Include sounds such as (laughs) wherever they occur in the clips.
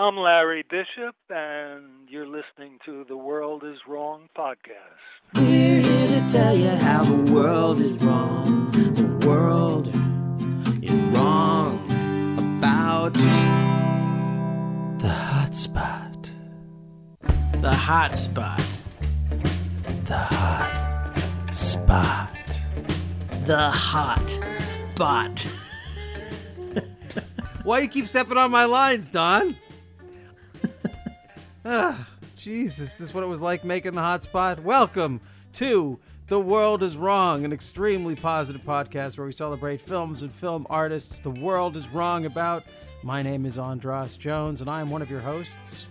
I'm Larry Bishop, and you're listening to the World is Wrong podcast. We're here to tell you how the world is wrong. The world is wrong about the hot spot. The hot spot. The hot spot. The hot spot. Why you keep stepping on my lines, Don? Ah, Jesus, this is what it was like making the hotspot. Welcome to The World is Wrong, an extremely positive podcast where we celebrate films and film artists the world is wrong about. My name is Andras Jones, and I am one of your hosts.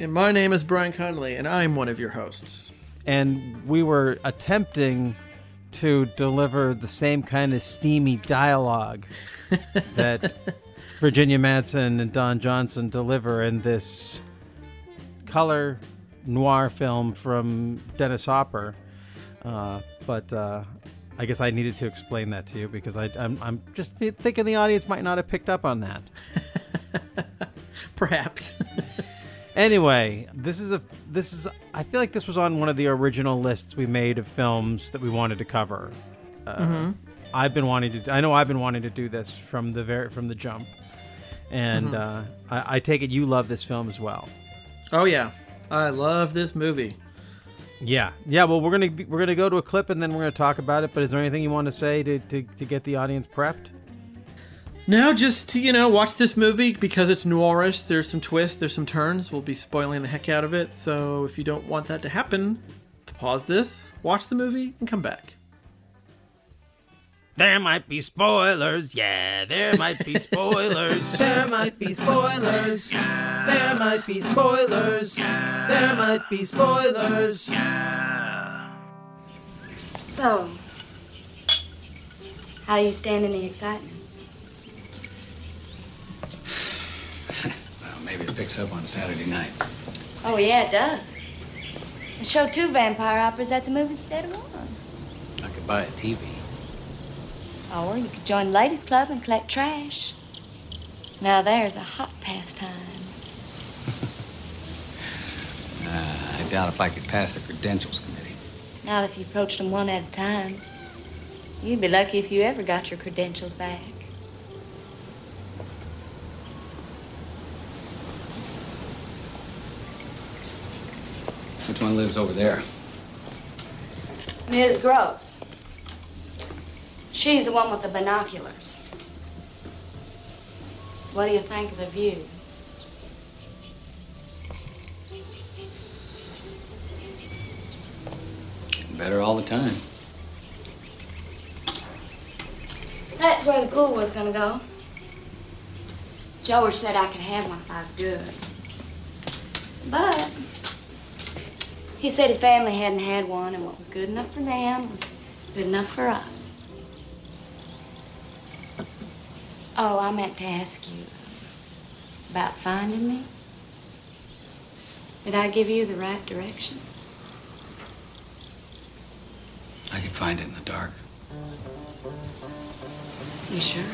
And my name is Bryan Connolly, and I'm one of your hosts. And we were attempting to deliver the same kind of steamy dialogue (laughs) that Virginia Madsen and Don Johnson deliver in this color noir film from Dennis Hopper. Uh, but uh, I guess I needed to explain that to you because I, I'm, I'm just th- thinking the audience might not have picked up on that. (laughs) Perhaps. (laughs) Anyway, this is a this is I feel like this was on one of the original lists we made of films that we wanted to cover. Uh, I've been wanting to. I know I've been wanting to do this from the very from the jump, and uh, I, I take it you love this film as well. Oh yeah, I love this movie. Yeah, yeah. Well, we're gonna be, we're gonna go to a clip and then we're gonna talk about it. But is there anything you want to say to, to, to get the audience prepped? No, just to, you know, watch this movie because it's noirish. There's some twists, there's some turns. We'll be spoiling the heck out of it. So if you don't want that to happen, pause this, watch the movie, and come back. There might be spoilers. Yeah, (laughs) there might be spoilers. there might be spoilers. There might be spoilers. There might be spoilers. Yeah. So, how do you stand in the excitement? Well, maybe it picks up on Saturday night. Oh, yeah, it does. They show two vampire operas at the movie instead of one. I could buy a TV. Or you could join the ladies' club and collect trash. Now there's a hot pastime. (laughs) Uh, I doubt if I could pass the credentials committee. Not if you approached them one at a time. You'd be lucky if you ever got your credentials back. Which one lives over there? Ms. Gross. She's the one with the binoculars. What do you think of the view? Better all the time. That's where the pool was gonna go. George said I could have one if I was good. But he said his family hadn't had one, and what was good enough for them was good enough for us. Oh, I meant to ask you about finding me. Did I give you the right directions? I could find it in the dark. You sure?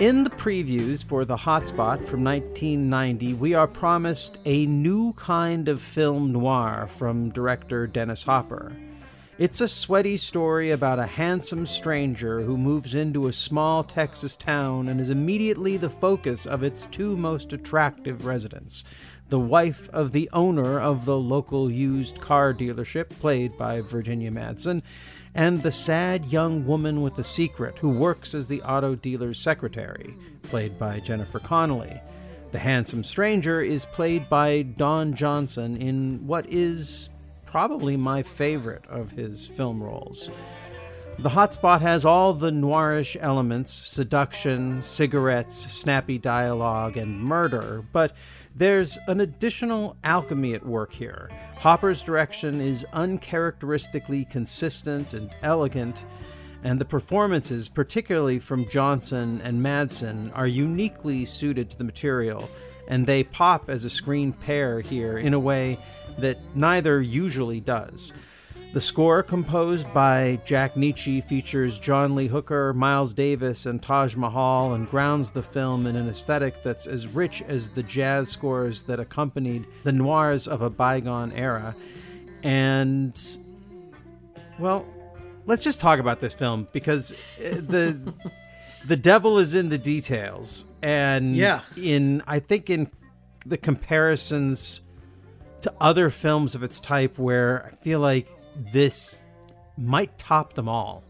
In the previews for The Hotspot from 1990, we are promised a new kind of film noir from director Dennis Hopper. It's a sweaty story about a handsome stranger who moves into a small Texas town and is immediately the focus of its two most attractive residents the wife of the owner of the local used car dealership, played by Virginia Madsen, and the sad young woman with the secret who works as the auto dealer's secretary, played by Jennifer Connelly. The handsome stranger is played by Don Johnson in what is probably my favorite of his film roles. The Hotspot has all the noirish elements seduction, cigarettes, snappy dialogue, and murder, but there's an additional alchemy at work here. Hopper's direction is uncharacteristically consistent and elegant, and the performances, particularly from Johnson and Madsen, are uniquely suited to the material, and they pop as a screen pair here in a way that neither usually does. The score, composed by Jack Nitzsche, features John Lee Hooker, Miles Davis, and Taj Mahal, and grounds the film in an aesthetic that's as rich as the jazz scores that accompanied the noirs of a bygone era. And, well, let's just talk about this film because uh, the (laughs) the devil is in the details, and Yeah. in I think in the comparisons to other films of its type, where I feel like this might top them all.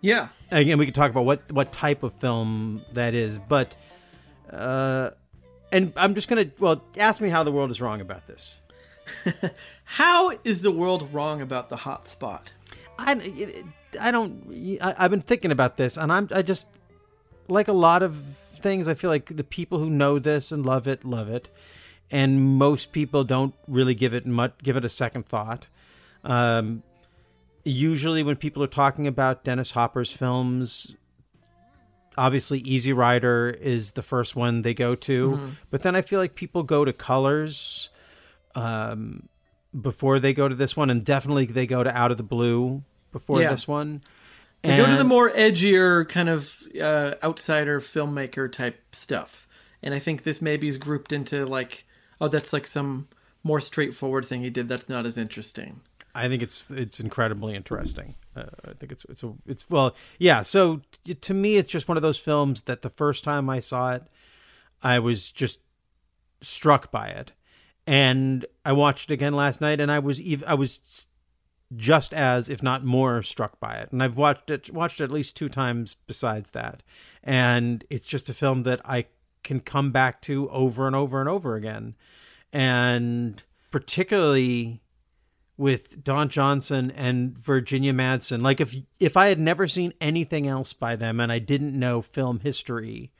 Yeah. Again, we could talk about what what type of film that is, but uh, and I'm just gonna well ask me how the world is wrong about this. (laughs) How is the world wrong about the hot spot? I, I don't. I, I've been thinking about this, and I'm. I just like a lot of things. I feel like the people who know this and love it love it, and most people don't really give it much. Give it a second thought. Um, usually, when people are talking about Dennis Hopper's films, obviously Easy Rider is the first one they go to, but then I feel like people go to Colors. Um, before they go to this one, and definitely they go to Out of the Blue before Yeah. this one. They go to the more edgier kind of uh, outsider filmmaker type stuff, and I think this maybe is grouped into like, oh, that's like some more straightforward thing he did. That's not as interesting. I think it's it's incredibly interesting. Uh, I think it's it's a it's well yeah. So to me, it's just one of those films that the first time I saw it, I was just struck by it, and I watched it again last night, and I was ev- I was just as if not more struck by it, and I've watched it watched it at least two times besides that, and it's just a film that I can come back to over and over and over again, and particularly with Don Johnson and Virginia Madsen. Like if if I had never seen anything else by them and I didn't know film history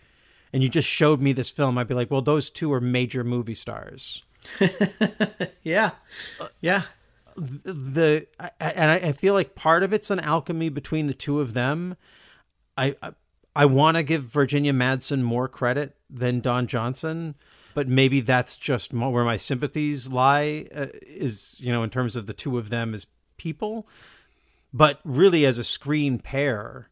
and you just showed me this film, I'd be like, well, those two are major movie stars. (laughs) Yeah, yeah, The I, and I, I feel like part of it's an alchemy between the two of them. I I, I want to give Virginia Madsen more credit than Don Johnson, but maybe that's just where my sympathies lie. Uh, is you know in terms of the two of them as people, but really as a screen pair.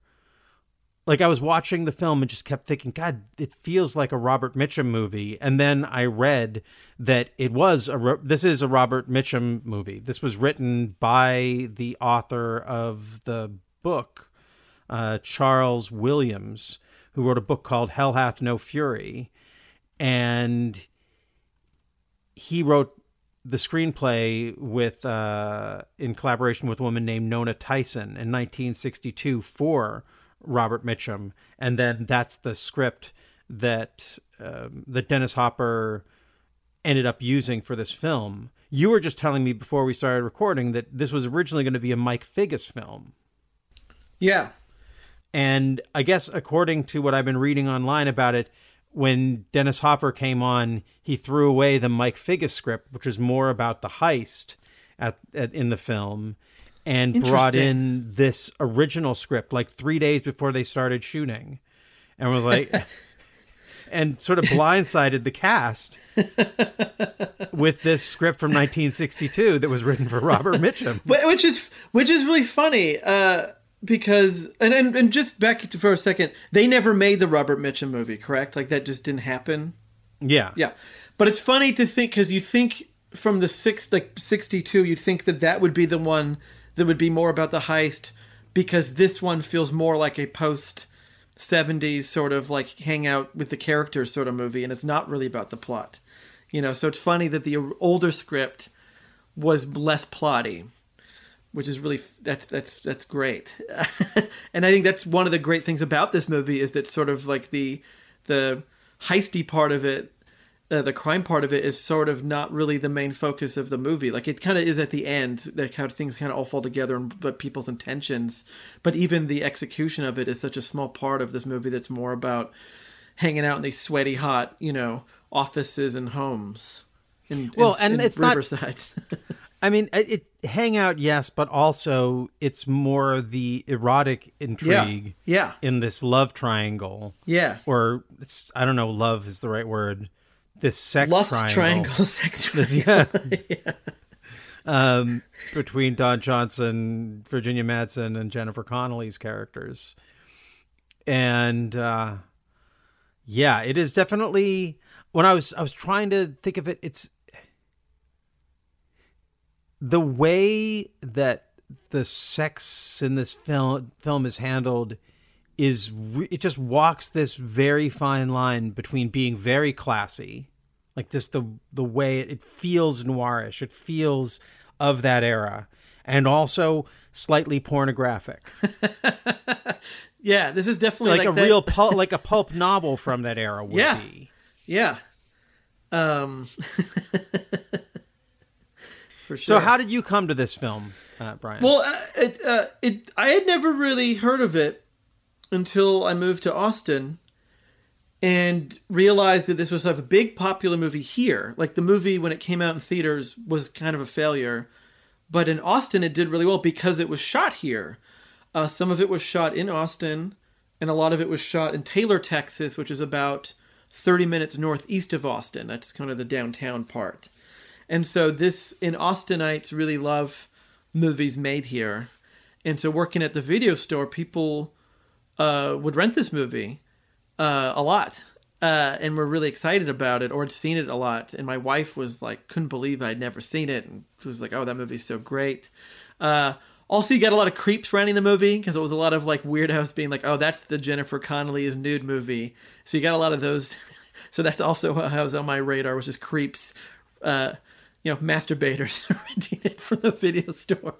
Like I was watching the film and just kept thinking, God, it feels like a Robert Mitchum movie. And then I read that it was a this is a Robert Mitchum movie. This was written by the author of the book, uh, Charles Williams, who wrote a book called Hell Hath No Fury, and he wrote the screenplay with uh, in collaboration with a woman named Nona Tyson in 1962 for Robert Mitchum, and then that's the script that um, that Dennis Hopper ended up using for this film. You were just telling me before we started recording that this was originally going to be a Mike Figgis film. yeah. And I guess according to what I've been reading online about it, when Dennis Hopper came on, he threw away the Mike Figgis script, which was more about the heist at, at in the film, and brought in this original script like three days before they started shooting, and was like, (laughs) and sort of blindsided the cast with this script from 1962 that was written for Robert (laughs) Mitchum. Which is which is really funny uh, because and, and and just back to for a second, they never made the Robert Mitchum movie, correct? Like that just didn't happen. Yeah, Yeah, but it's funny to think because you think from the six like sixty two, you'd think that that would be the one that would be more about the heist because this one feels more like a post. 70s sort of like hang out with the characters sort of movie and it's not really about the plot you know so it's funny that the older script was less plotty which is really that's that's that's great. (laughs) And i think that's one of the great things about this movie is that sort of like the the heisty part of it uh, the crime part of it is sort of not really the main focus of the movie. Like it kind of is at the end like how things kind of all fall together and but people's intentions. But even the execution of it is such a small part of this movie that's more about hanging out in these sweaty hot you know offices and homes in, Well, in, and in it's not- riverside (laughs) I mean, it, it hangout, yes, but also it's more the erotic intrigue yeah. in this love triangle, yeah. Or it's, I don't know, love is the right word. This sex Lust triangle, triangle, (laughs) sex (laughs) This- triangle. (laughs) yeah. um, between Don Johnson, Virginia Madsen, and Jennifer Connelly's characters, and uh, yeah, it is definitely. When I was I was trying to think of it, it's the way that the sex in this film film is handled is re- it just walks this very fine line between being very classy like this the the way it, it feels noirish it feels of that era and also slightly pornographic (laughs) yeah, this is definitely like, like, a that- real pulp (laughs) like a pulp novel from that era would Yeah. be Yeah. Um. (laughs) for so how did you come to this film uh, brian Well, uh, it, uh, it I had never really heard of it until I moved to Austin and realized that this was like a big popular movie here. Like the movie when it came out in theaters was kind of a failure, but in Austin it did really well because it was shot here. Uh, some of it was shot in Austin, and a lot of it was shot in Taylor, Texas, which is about 30 minutes northeast of Austin. That's kind of the downtown part. And so this in Austinites really love movies made here. And so working at the video store, people uh, would rent this movie uh, a lot. Uh, and were really excited about it or had seen it a lot. And my wife was like, couldn't believe I'd never seen it. And she was like, oh, that movie's so great. Uh, also, you got a lot of creeps renting the movie because it was a lot of like weirdos being like, oh, that's the Jennifer Connelly's nude movie. So you got a lot of those. (laughs) so that's also how was on my radar was just creeps, uh, you know, masturbators (laughs) renting it from the video store.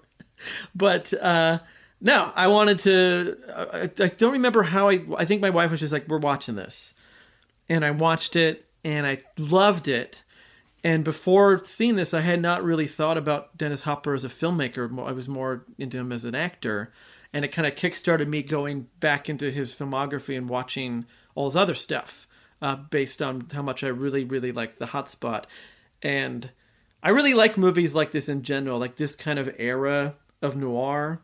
But uh, no, I wanted to. I, I don't remember how I. I think my wife was just like, "We're watching this," and I watched it and I loved it. And before seeing this, I had not really thought about Dennis Hopper as a filmmaker. I was more into him as an actor, and it kind of kickstarted me going back into his filmography and watching all his other stuff, uh, based on how much I really, really liked The Hot Spot, and I really like movies like this in general, like this kind of era of noir,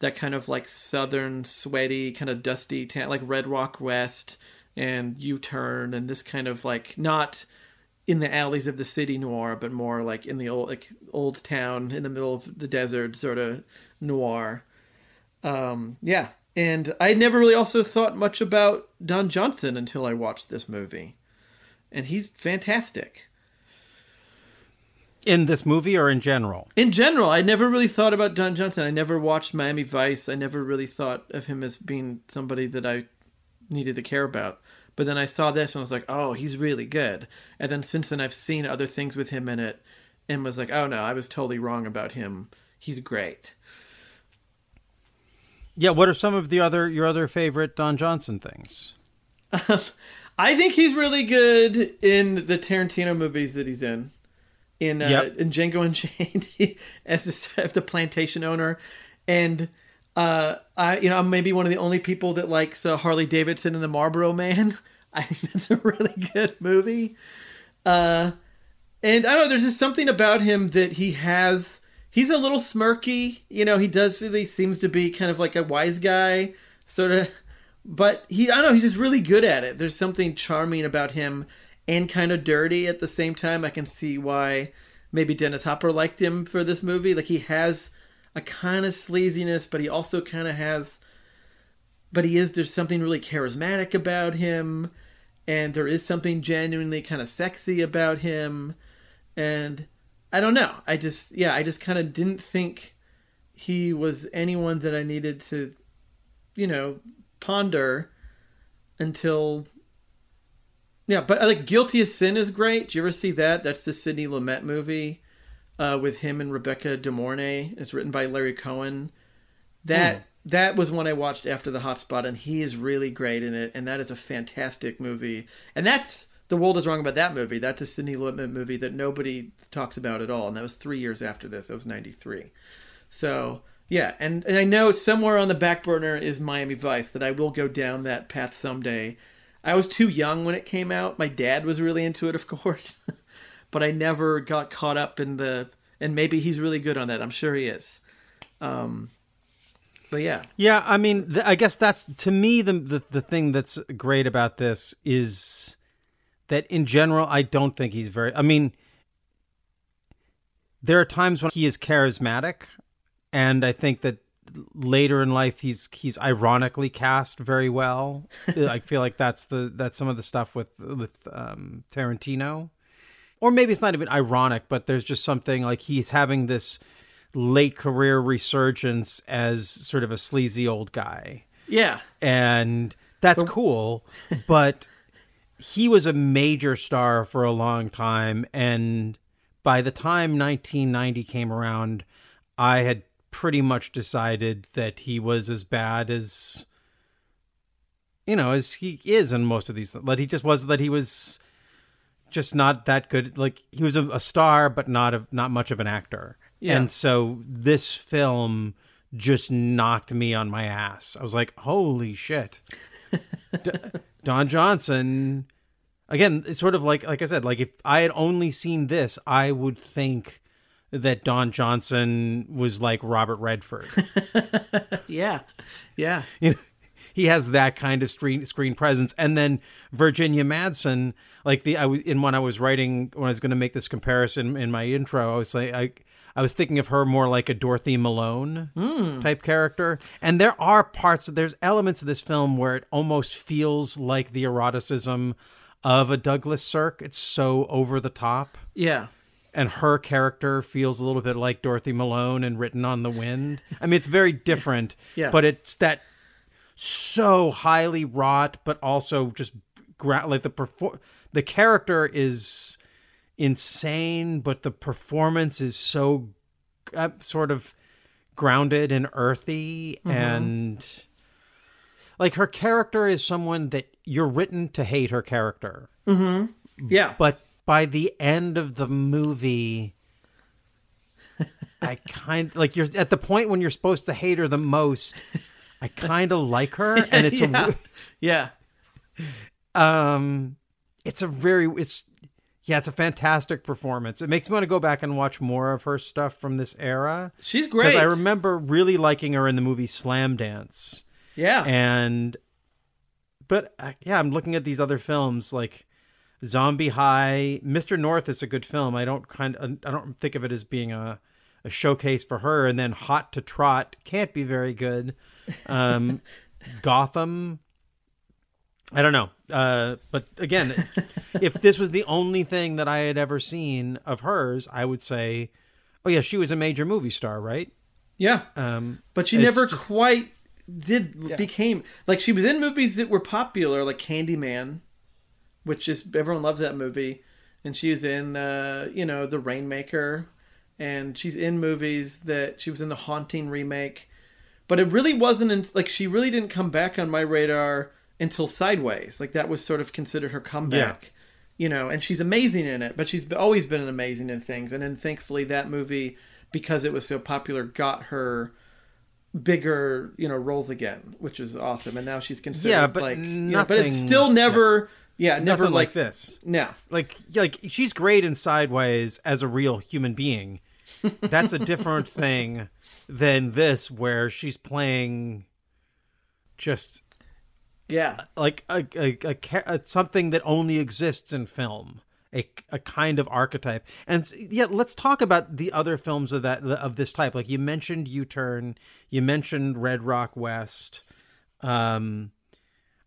that kind of like southern, sweaty, kind of dusty town, like Red Rock West and U Turn, and this kind of like not in the alleys of the city noir, but more like in the old like old town in the middle of the desert sort of noir. Um, yeah, and I never really also thought much about Don Johnson until I watched this movie, and he's fantastic. In this movie or in general In general, I never really thought about Don Johnson. I never watched Miami Vice. I never really thought of him as being somebody that I needed to care about. But then I saw this and I was like, oh, he's really good. And then since then, I've seen other things with him in it and was like, oh no, I was totally wrong about him. He's great. yeah what are some of the other your other favorite don johnson things (laughs) I think he's really good in the Tarantino movies that he's in. In uh, Yep. in Django Unchained (laughs) as the, (laughs) as the plantation owner, and uh, I you know I'm maybe one of the only people that likes uh, Harley Davidson and the Marlboro Man. (laughs) I think that's a really good movie. Uh, and I don't know, there's just something about him that he has. He's a little smirky, you know. He does really seems to be kind of like a wise guy, sort of but he I don't know he's just really good at it. There's something charming about him and kind of dirty at the same time. I can see why maybe Dennis Hopper liked him for this movie. Like he has a kind of sleaziness, but he also kind of has but he is there's something really charismatic about him and there is something genuinely kind of sexy about him and I don't know. I just yeah, I just kind of didn't think he was anyone that I needed to you know ponder until yeah but uh, like guilty as sin is great. Do you ever see that? That's the sidney lumet movie uh, with him and rebecca de mornay. It's written by larry cohen. That that was one i watched after the hotspot and he is really great in it and that is a fantastic movie. And that's the world is wrong about that movie. That's a sidney lumet movie that nobody talks about at all and that was three years after this. That was 93 so yeah, and, and I know somewhere on the back burner is Miami Vice that I will go down that path someday. I was too young when it came out. My dad was really into it, of course, (laughs) but I never got caught up in the. And maybe he's really good on that. I'm sure he is. Um, but yeah, Yeah, I mean, th- I guess that's to me the, the the thing that's great about this is that in general I don't think he's very. I mean, there are times when he is charismatic, and I think that later in life he's he's ironically cast very well. (laughs) I feel like that's the that's some of the stuff with with um, Tarantino, or maybe it's not even ironic, but there's just something like he's having this late career resurgence as sort of a sleazy old guy, Yeah. and that's cool, (laughs) but he was a major star for a long time and by the time 1990 came around i had pretty much decided that he was as bad as you know as he is in most of these that he just was that he was just not that good. Like he was a, a star but not a, not much of an actor. Yeah. and so this film just knocked me on my ass. I was like holy shit. (laughs) D- Don Johnson again it's sort of like like I said like if I had only seen this I would think that Don Johnson was like Robert Redford (laughs) Yeah. Yeah. you know, he has that kind of screen screen presence and then Virginia Madsen like the I was in when I was writing when I was going to make this comparison in my intro I was like I I was thinking of her more like a Dorothy Malone hmm. type character and there are parts there's elements of this film where it almost feels like the eroticism of a Douglas Sirk it's so over the top Yeah. And her character feels a little bit like Dorothy Malone and Written on the Wind. I mean, it's very (laughs) different, Yeah. but it's that so highly wrought, but also just gra- like the perfor- the character is insane, but the performance is so uh, sort of grounded and earthy and like her character is someone that you're written to hate her character Yeah. but by the end of the movie i (laughs) kind like you're at the point when you're supposed to hate her the most i kind of like her (laughs) and it's yeah. yeah. um it's a very it's yeah it's a fantastic performance it makes me want to go back and watch more of her stuff from this era She's because great. i remember really liking her in the movie slam dance Yeah. and but uh, yeah i'm looking at these other films like zombie high. Mr north is a good film. I don't kind of i don't think of it as being a, a showcase for her. And then hot to trot can't be very good. Um (laughs) gotham. I don't know. Uh but again if this was the only thing that i had ever seen of hers i would say oh yeah she was a major movie star right? Yeah. um But she never just- quite did became like she was in movies that were popular, like Candyman, which is everyone loves that movie, and she was in uh, you know The Rainmaker, and she's in movies that she was in the Haunting remake, but it really wasn't in, like she really didn't come back on my radar until Sideways. Like that was sort of considered her comeback. You know, and she's amazing in it, but she's always been amazing in things. And then thankfully that movie, because it was so popular, got her bigger you know roles again which is awesome and now she's considered Yeah, but like you know, but it's still never yeah, never nothing like, like this. no like like she's great in sideways as a real human being. That's a different (laughs) thing than this where she's playing just yeah. like a, a, a, a something that only exists in film a, a kind of archetype. And yeah let's talk about the other films of that of this type. Like you mentioned u-turn you mentioned red rock west um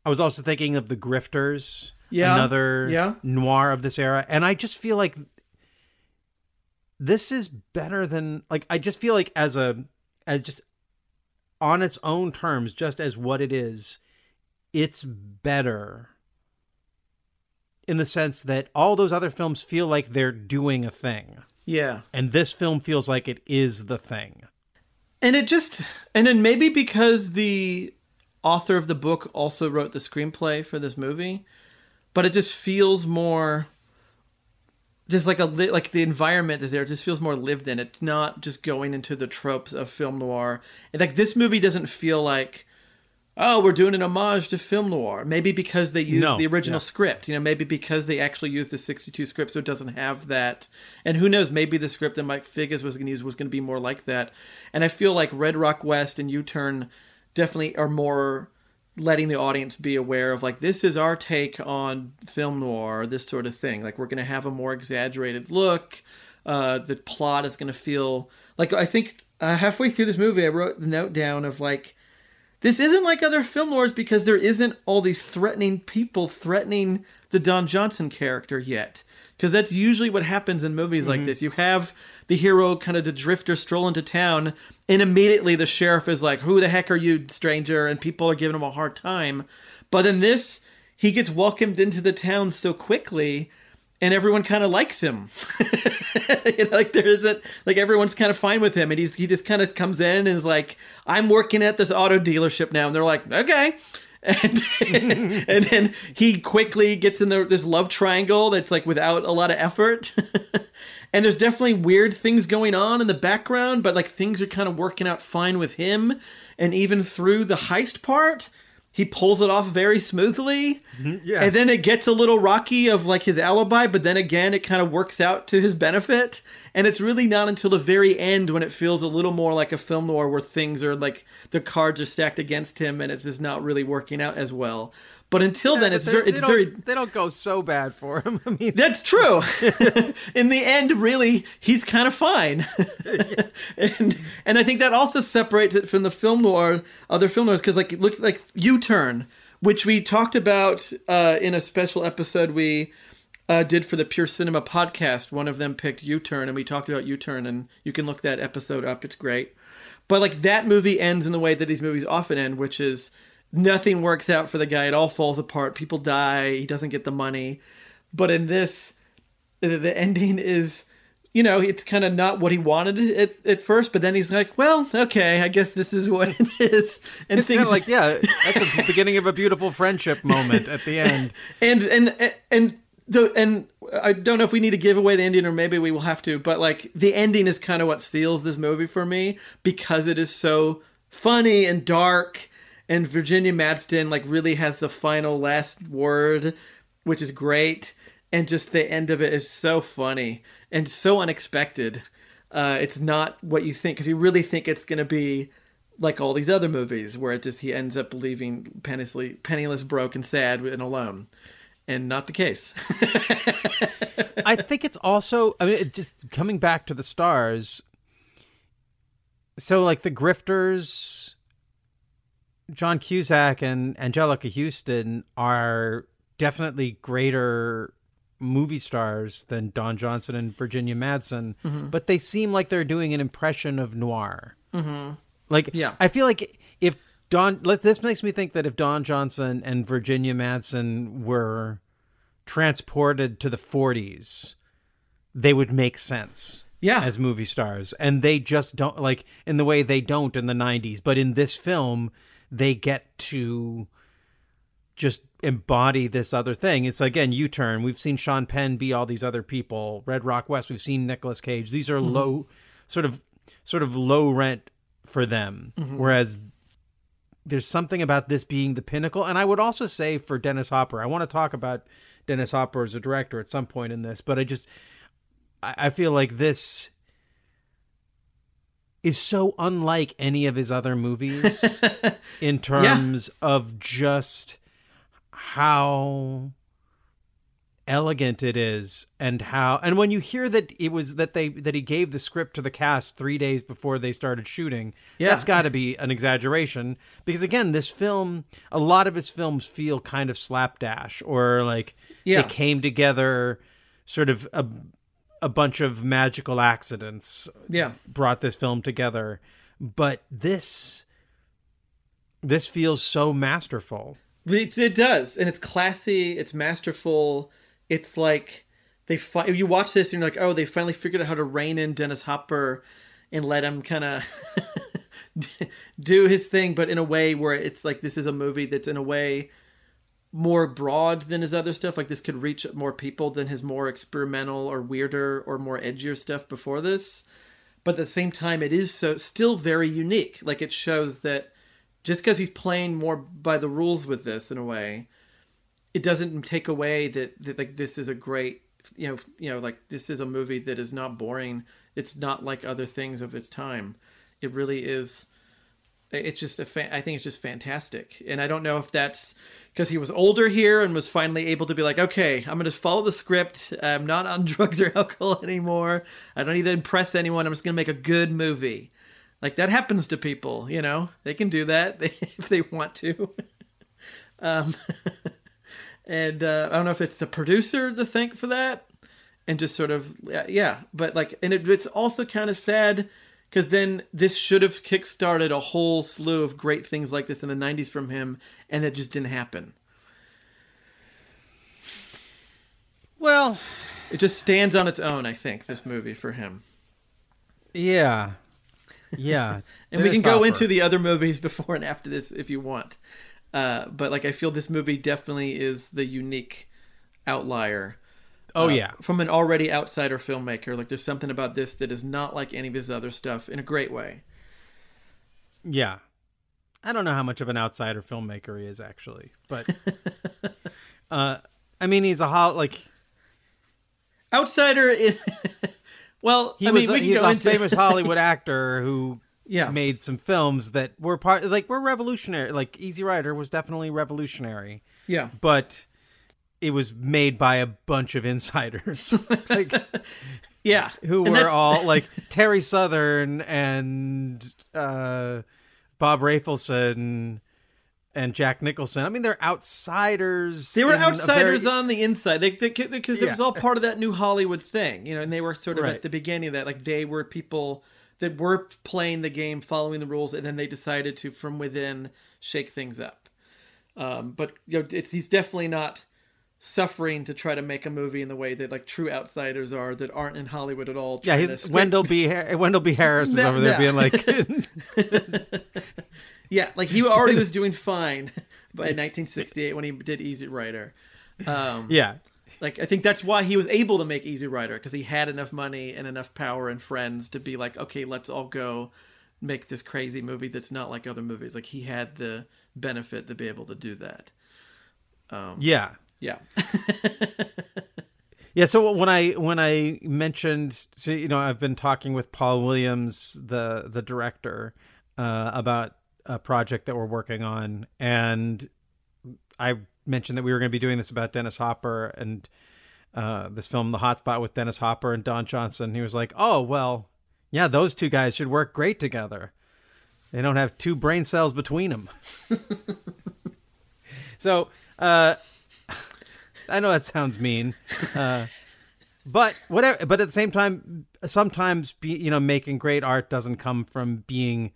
i was also thinking of the grifters Yeah, another yeah. noir of this era. And i just feel like this is better than like i just feel like as a as just on its own terms just as what it is it's better in the sense that all those other films feel like they're doing a thing. Yeah. And this film feels like it is the thing. And it just and then maybe because the author of the book also wrote the screenplay for this movie but it just feels more just like a like the environment is there it just feels more lived in. It's not just going into the tropes of film noir. And like this movie doesn't feel like oh we're doing an homage to film noir. Maybe because they used No, the original script you know maybe because they actually used the 62 script so it doesn't have that. And who knows maybe the script that mike figgis was going to use was going to be more like that. And i feel like red rock west and u-turn definitely are more letting the audience be aware of like this is our take on film noir, this sort of thing. Like we're going to have a more exaggerated look. Uh, the plot is going to feel like I think uh, halfway through this movie, I wrote the note down of like this isn't like other film noirs because there isn't all these threatening people threatening the Don Johnson character yet. Because that's usually what happens in movies like this. You have the hero kind of the drifter stroll into town, and immediately the sheriff is like, Who the heck are you, stranger? And people are giving him a hard time. But in this, he gets welcomed into the town so quickly and everyone kind of likes him. (laughs) you know, like there isn't like everyone's kind of fine with him, and he's he just kind of comes in and is like, "I'm working at this auto dealership now," and they're like, "Okay." (laughs) And and then he quickly gets in the, this love triangle that's like without a lot of effort. (laughs) and there's definitely weird things going on in the background, but like things are kind of working out fine with him. And even through the heist part, he pulls it off very smoothly. Mm-hmm, yeah. And then it gets a little rocky of like his alibi, but then again it kind of works out to his benefit. And it's really not until the very end when it feels a little more like a film noir where things are like the cards are stacked against him and it's just not really working out as well. But until then, But it's very, they it's don't- very. They don't go so bad for him. (laughs) I mean, That's true. (laughs) In the end, really, he's kind of fine, (laughs) and and I think that also separates it from the film noir, other film noirs, because like look like U Turn, which we talked about uh, in a special episode we uh, did for the Pure Cinema podcast. One of them picked U Turn, and we talked about U Turn, and you can look that episode up. It's great. But like that movie ends in the way that these movies often end, which is nothing works out for the guy. It all falls apart. People die. He doesn't get the money. But in this, the, ending is, you know, it's kind of not what he wanted at, at first. But then he's like, well, okay, I guess this is what it is. And it's kind things like, yeah, that's the (laughs) beginning of a beautiful friendship moment at the end. and and and the and I don't know if we need to give away the ending or maybe we will have to, but like the ending is kind of what seals this movie for me because it is so funny and dark and Virginia Madsen like really has the final last word, which is great, and just the end of it is so funny and so unexpected. Uh, it's not what you think because you really think it's gonna be like all these other movies where it just he ends up leaving penniless, penniless, broke, and sad and alone, and not the case. (laughs) I think it's also. I mean, it just coming back to the stars. So, like the grifters, John Cusack and Anjelica Huston are definitely greater movie stars than Don Johnson and Virginia Madsen, but they seem like they're doing an impression of noir. Mm-hmm. Like, Yeah. I feel like if Don, let this makes me think that if Don Johnson and Virginia Madsen were transported to the 40s, they would make sense. Yeah. As movie stars. And they just don't like in the way they don't in the 90s, but in this film they get to just embody this other thing. It's again U-turn. We've seen Sean Penn be all these other people. Red Rock West. We've seen Nicolas Cage. These are mm-hmm. low, sort of, sort of low rent for them. Mm-hmm. Whereas there's something about this being the pinnacle. And I would also say for Dennis Hopper, I want to talk about Dennis Hopper as a director at some point in this, but I just, I, I feel like this is so unlike any of his other movies (laughs) in terms of just how elegant it is and how and when you hear that it was that they that he gave the script to the cast 3 days before they started shooting Yeah. that's got to be an exaggeration because again this film a lot of his films feel kind of slapdash or like Yeah. they came together sort of a a bunch of magical accidents yeah. brought this film together but this this feels so masterful It, it does, and it's classy. It's masterful. It's like they fi- you watch this and you're like, oh, they finally figured out how to rein in Dennis Hopper and let him kind of (laughs) do his thing, but in a way where it's like this is a movie that's in a way more broad than his other stuff. Like this could reach more people than his more experimental or weirder or more edgier stuff before this. But at the same time, it is so still very unique. Like it shows that just because he's playing more by the rules with this in a way, it doesn't take away that, that like this is a great you know you know like this is a movie that is not boring. It's not like other things of its time. It really is It's just a fa- I think it's just fantastic, and I don't know if that's because he was older here and was finally able to be like, okay, I'm gonna follow the script. I'm not on (laughs) drugs or alcohol anymore. I don't need to impress anyone. I'm just gonna make a good movie. Like that happens to people, you know. They can do that (laughs) if they want to. (laughs) um, and uh, I don't know if it's the producer to thank for that, and just sort of yeah. But like, and it, it's also kind of sad because then this should have kickstarted a whole slew of great things like this in the 90s from him and it just didn't happen Well, it just stands on its own i think this movie for him yeah. Yeah. (laughs) and we can go into the other movies before and after this if you want uh, but like i feel this movie definitely is the unique outlier Oh uh, yeah. from an already outsider filmmaker like there's something about this that is not like any of his other stuff in a great way Yeah. I don't know how much of an outsider filmmaker he is actually, but (laughs) uh I mean he's a hol like outsider in (laughs) well he I was mean, we he's a into famous (laughs) Hollywood actor who yeah made some films that were part like were revolutionary. Like Easy Rider was definitely revolutionary, yeah but it was made by a bunch of insiders. (laughs) like yeah who And were all (laughs) like Terry Southern and uh, Bob Rafelson and Jack Nicholson. I mean, they're outsiders. They were outsiders very- on the inside. They because it was all part of that new Hollywood thing, you know. And they were sort of Right. at the beginning of that, like they were people that were playing the game, following the rules, and then they decided to, from within, shake things up. Um, but you know, it's he's definitely not suffering to try to make a movie in the way that like true outsiders are that aren't in Hollywood at all. Yeah, he's Wendell B. Har- Wendell B. Harris is No, over there no. being like, (laughs) Yeah, like he already was (laughs) doing fine by 1968 when he did Easy Rider. Um, (laughs) yeah, Like I think that's why he was able to make Easy Rider because he had enough money and enough power and friends to be like, okay, let's all go make this crazy movie that's not like other movies. Like he had the benefit to be able to do that. yeah, Yeah, (laughs) yeah. So when I when I mentioned, so you know, I've been talking with Paul Williams, the the director, uh, about a project that we're working on, and I mentioned that we were going to be doing this about Dennis Hopper and uh, this film, The Hotspot, with Dennis Hopper and Don Johnson. He was like, "Oh well, yeah, those two guys should work great together. They don't have two brain cells between them." (laughs) so uh, I know that sounds mean, uh, but whatever. But at the same time, sometimes be, you know making great art doesn't come from being,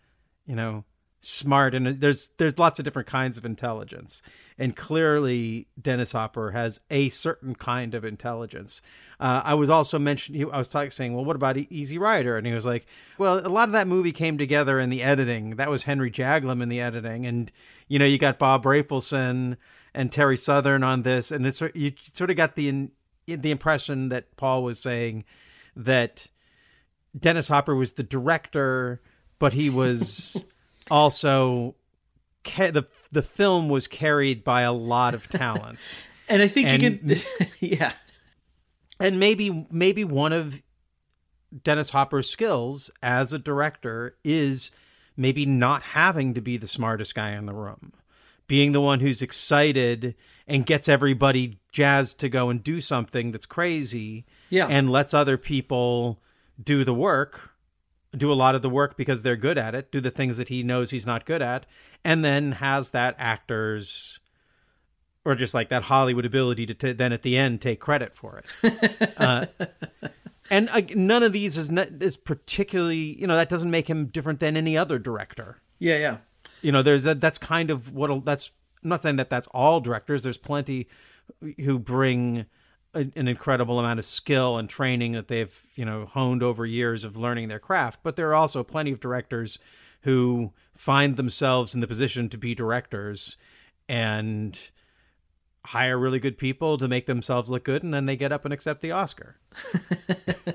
you know, smart and there's there's lots of different kinds of intelligence. And clearly dennis hopper has a certain kind of intelligence. Uh, i was also mentioning i was talking saying well what about easy rider? And he was like well a lot of that movie came together in the editing. That was henry jaglom in the editing. And you know you got bob rafelson and terry southern on this and it's you sort of got the in, the impression that paul was saying that Dennis Hopper was the director, but he was (laughs) also ca- the the film was carried by a lot of talents, (laughs) and I think And- you can, (laughs) yeah, and maybe maybe one of Dennis Hopper's skills as a director is maybe not having to be the smartest guy in the room, being the one who's excited and gets everybody jazzed to go and do something that's crazy, Yeah. and lets other people do the work, do a lot of the work because they're good at it, do the things that he knows he's not good at, and then has that actor's or just like that Hollywood ability to t- then at the end take credit for it. (laughs) uh, and uh, none of these is not, is particularly you know that doesn't make him different than any other director. yeah, yeah. You know, there's that that's kind of what that's. I'm not saying that that's all directors. There's plenty who bring a, an incredible amount of skill and training that they've you know honed over years of learning their craft. But there are also plenty of directors who find themselves in the position to be directors and hire really good people to make themselves look good, and then they get up and accept the Oscar. (laughs)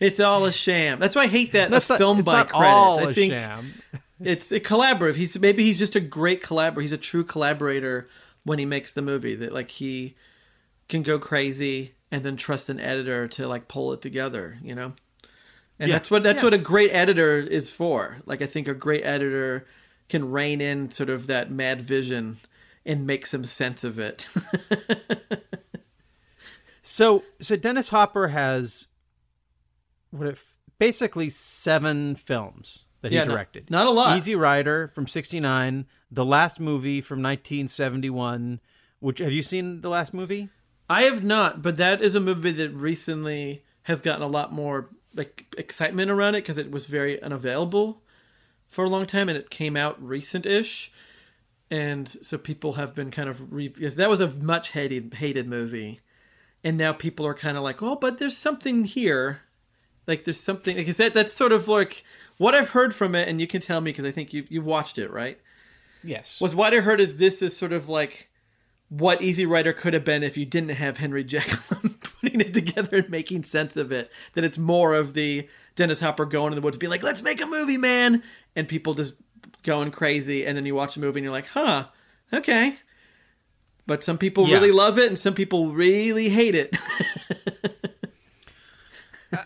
It's all a sham. That's why I hate that That's a not- film it's by credit. all I a think sham. (laughs) it's a collaborative. He's maybe he's just a great collaborator. He's a true collaborator when he makes the movie. That like he can go crazy and then trust an editor to like pull it together. You know. And Yeah. that's what that's Yeah. what a great editor is for. Like I think a great editor can rein in sort of that mad vision and make some sense of it. (laughs) So, so Dennis Hopper has what if basically seven films that Yeah, he directed. not a lot. Easy Rider from '69, the last movie from 1971. Which have you seen the last movie? I have not, but that is a movie that recently has gotten a lot more like excitement around it because it was very unavailable for a long time and it came out recent-ish. And so people have been kind of re- because that was a much hated hated movie. And now people are kind of like, "Oh, but there's something here." Like there's something because that that's sort of like what I've heard from it and you can tell me because I think you you've watched it, right? Yes. was what I heard is this is sort of like what Easy Rider could have been if you didn't have Henry (laughs) Jaglom putting it together and making sense of it. That it's more of the Dennis Hopper going in the woods, being like, "Let's make a movie, man," and people just going crazy, and then you watch the movie and you're like, "Huh, okay." But some people Yeah. really love it, and some people really hate it. (laughs)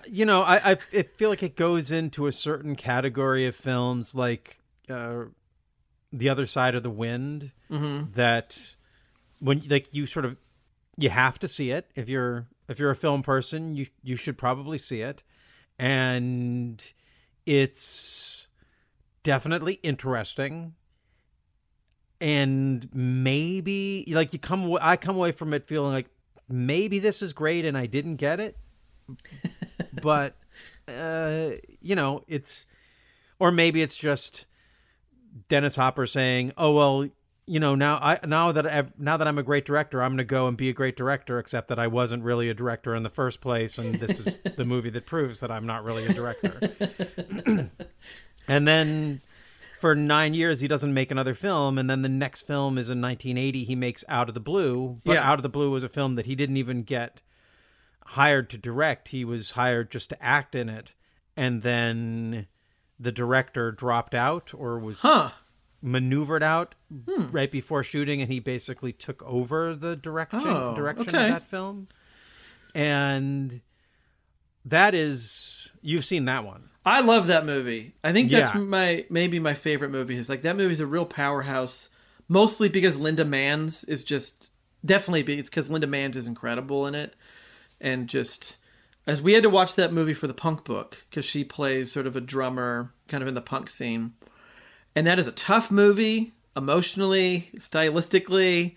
you know, I, I feel like it goes into a certain category of films like uh, the other side of the wind that when like you sort of you have to see it. If you're if you're a film person you you should probably see it. And it's definitely interesting. And maybe like you come I come away from it feeling like maybe this is great and I didn't get it but uh you know it's or maybe it's just Dennis Hopper saying, "Oh well, you know now I now that I now that I'm a great director, I'm going to go and be a great director, except that I wasn't really a director in the first place, and this is (laughs) the movie that proves that I'm not really a director." and then for nine years he doesn't make another film, and then the next film is in 1980. He makes Out of the Blue, but Yeah. Out of the Blue was a film that he didn't even get hired to direct. He was hired just to act in it, and then the director dropped out or was huh. maneuvered out hmm. right before shooting, and he basically took over the direction Oh, direction okay. of that film. And that is you've seen that one. I love that movie. I think that's Yeah. my maybe my favorite movie. Is like that movie's a real powerhouse. Mostly because Linda Manz is just definitely it's because Linda Manz is incredible in it, and just as we had to watch that movie for the Punk book because she plays sort of a drummer kind of in the punk scene, and that is a tough movie emotionally, stylistically.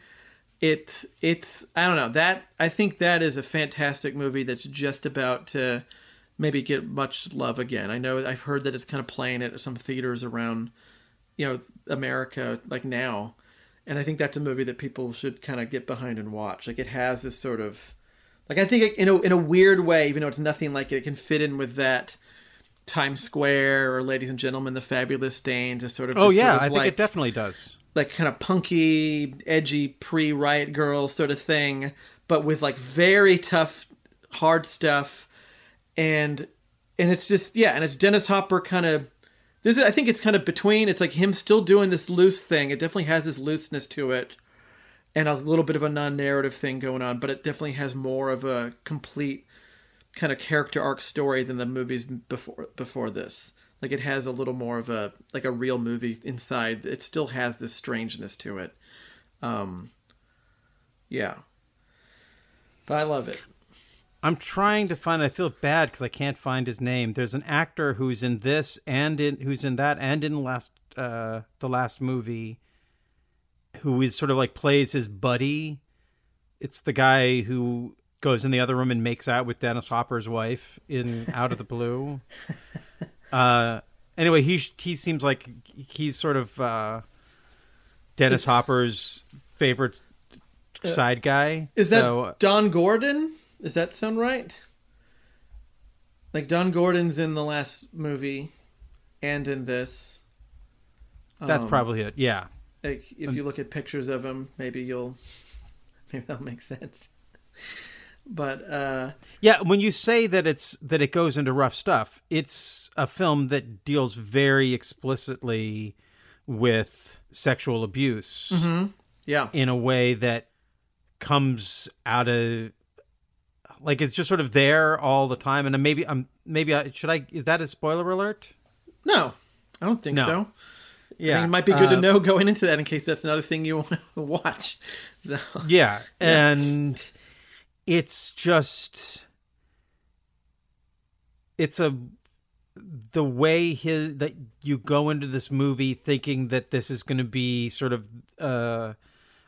It it's I don't know that I think that is a fantastic movie that's just about to maybe get much love again. I know I've heard that it's kind of playing at some theaters around, you know, America like now, and I think that's a movie that people should kind of get behind and watch. Like it has this sort of, like I think in a in a weird way, even though it's nothing like it, it can fit in with that Times Square or Ladies and Gentlemen, the Fabulous Stains, is sort of Oh yeah, sort of I think it definitely does. like kind of punky, edgy pre Riot Girl sort of thing, but with like very tough, hard stuff, and and it's just yeah, and it's Dennis Hopper kind of. This is, I think it's kind of between. It's like him still doing this loose thing. It definitely has this looseness to it, and a little bit of a non-narrative thing going on, but it definitely has more of a complete kind of character arc story than the movies before before this. Like it has a little more of a like a real movie inside. It still has this strangeness to it. Um yeah. But I love it. I'm trying to find. I feel bad because I can't find his name. There's an actor who's in this and in who's in that and in last uh, the last movie, who is sort of like plays his buddy. It's the guy who goes in the other room and makes out with Dennis Hopper's wife in Out of the Blue. (laughs) Uh, anyway, he he seems like he's sort of uh, Dennis Hopper's favorite side guy. Is that So, Don Gordon? Does that sound right? Like Don Gordon's in the last movie and in this. that's Um, probably it. Yeah. Like if you look at pictures of him, maybe you'll (laughs) maybe that'll make sense. But uh Yeah, when you say that it's that it goes into rough stuff, it's a film that deals very explicitly with sexual abuse yeah. in a way that comes out of like it's just sort of there all the time. And maybe I'm maybe I should I is that a spoiler alert? No, I don't think No. so. Yeah, I mean, it might be good to uh, know going into that in case that's another thing you (laughs) want to watch. So, Yeah, and it's just it's a the way his that you go into this movie thinking that this is going to be sort of uh,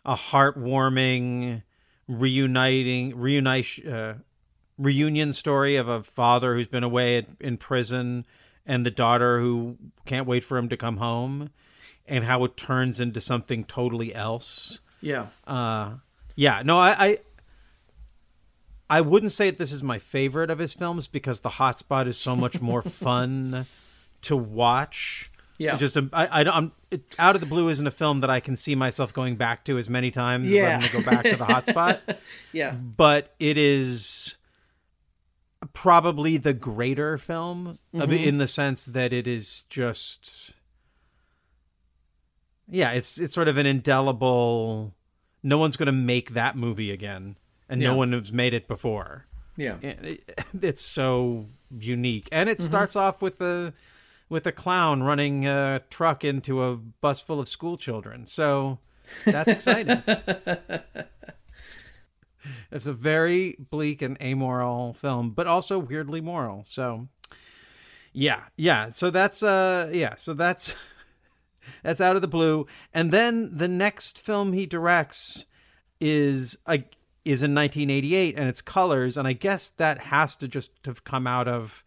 a heartwarming reuniting reunite uh, reunion story of a father who's been away at, in prison and the daughter who can't wait for him to come home and how it turns into something totally else yeah. uh yeah no i i I wouldn't say that this is my favorite of his films because the hotspot is so much more (laughs) fun to watch Yeah. It's just a, I, I don't I'm it, out of the blue isn't a film that i can see myself going back to as many times Yeah. as i'm gonna go back to the hotspot (laughs) Yeah. but it is probably the greater film uh, Mm-hmm. in the sense that it is just yeah it's it's sort of an indelible no one's going to make that movie again and Yeah. no one has made it before Yeah. It- (laughs) it's so unique and Mm-hmm. it starts off with the with a clown running a truck into a bus full of school children so that's exciting (laughs) it's a very bleak and amoral film but also weirdly moral. So yeah yeah. So that's uh yeah so that's (laughs) that's out of the blue. And then the next film he directs is a is in 1988 and it's colors and i guess that has to just have come out of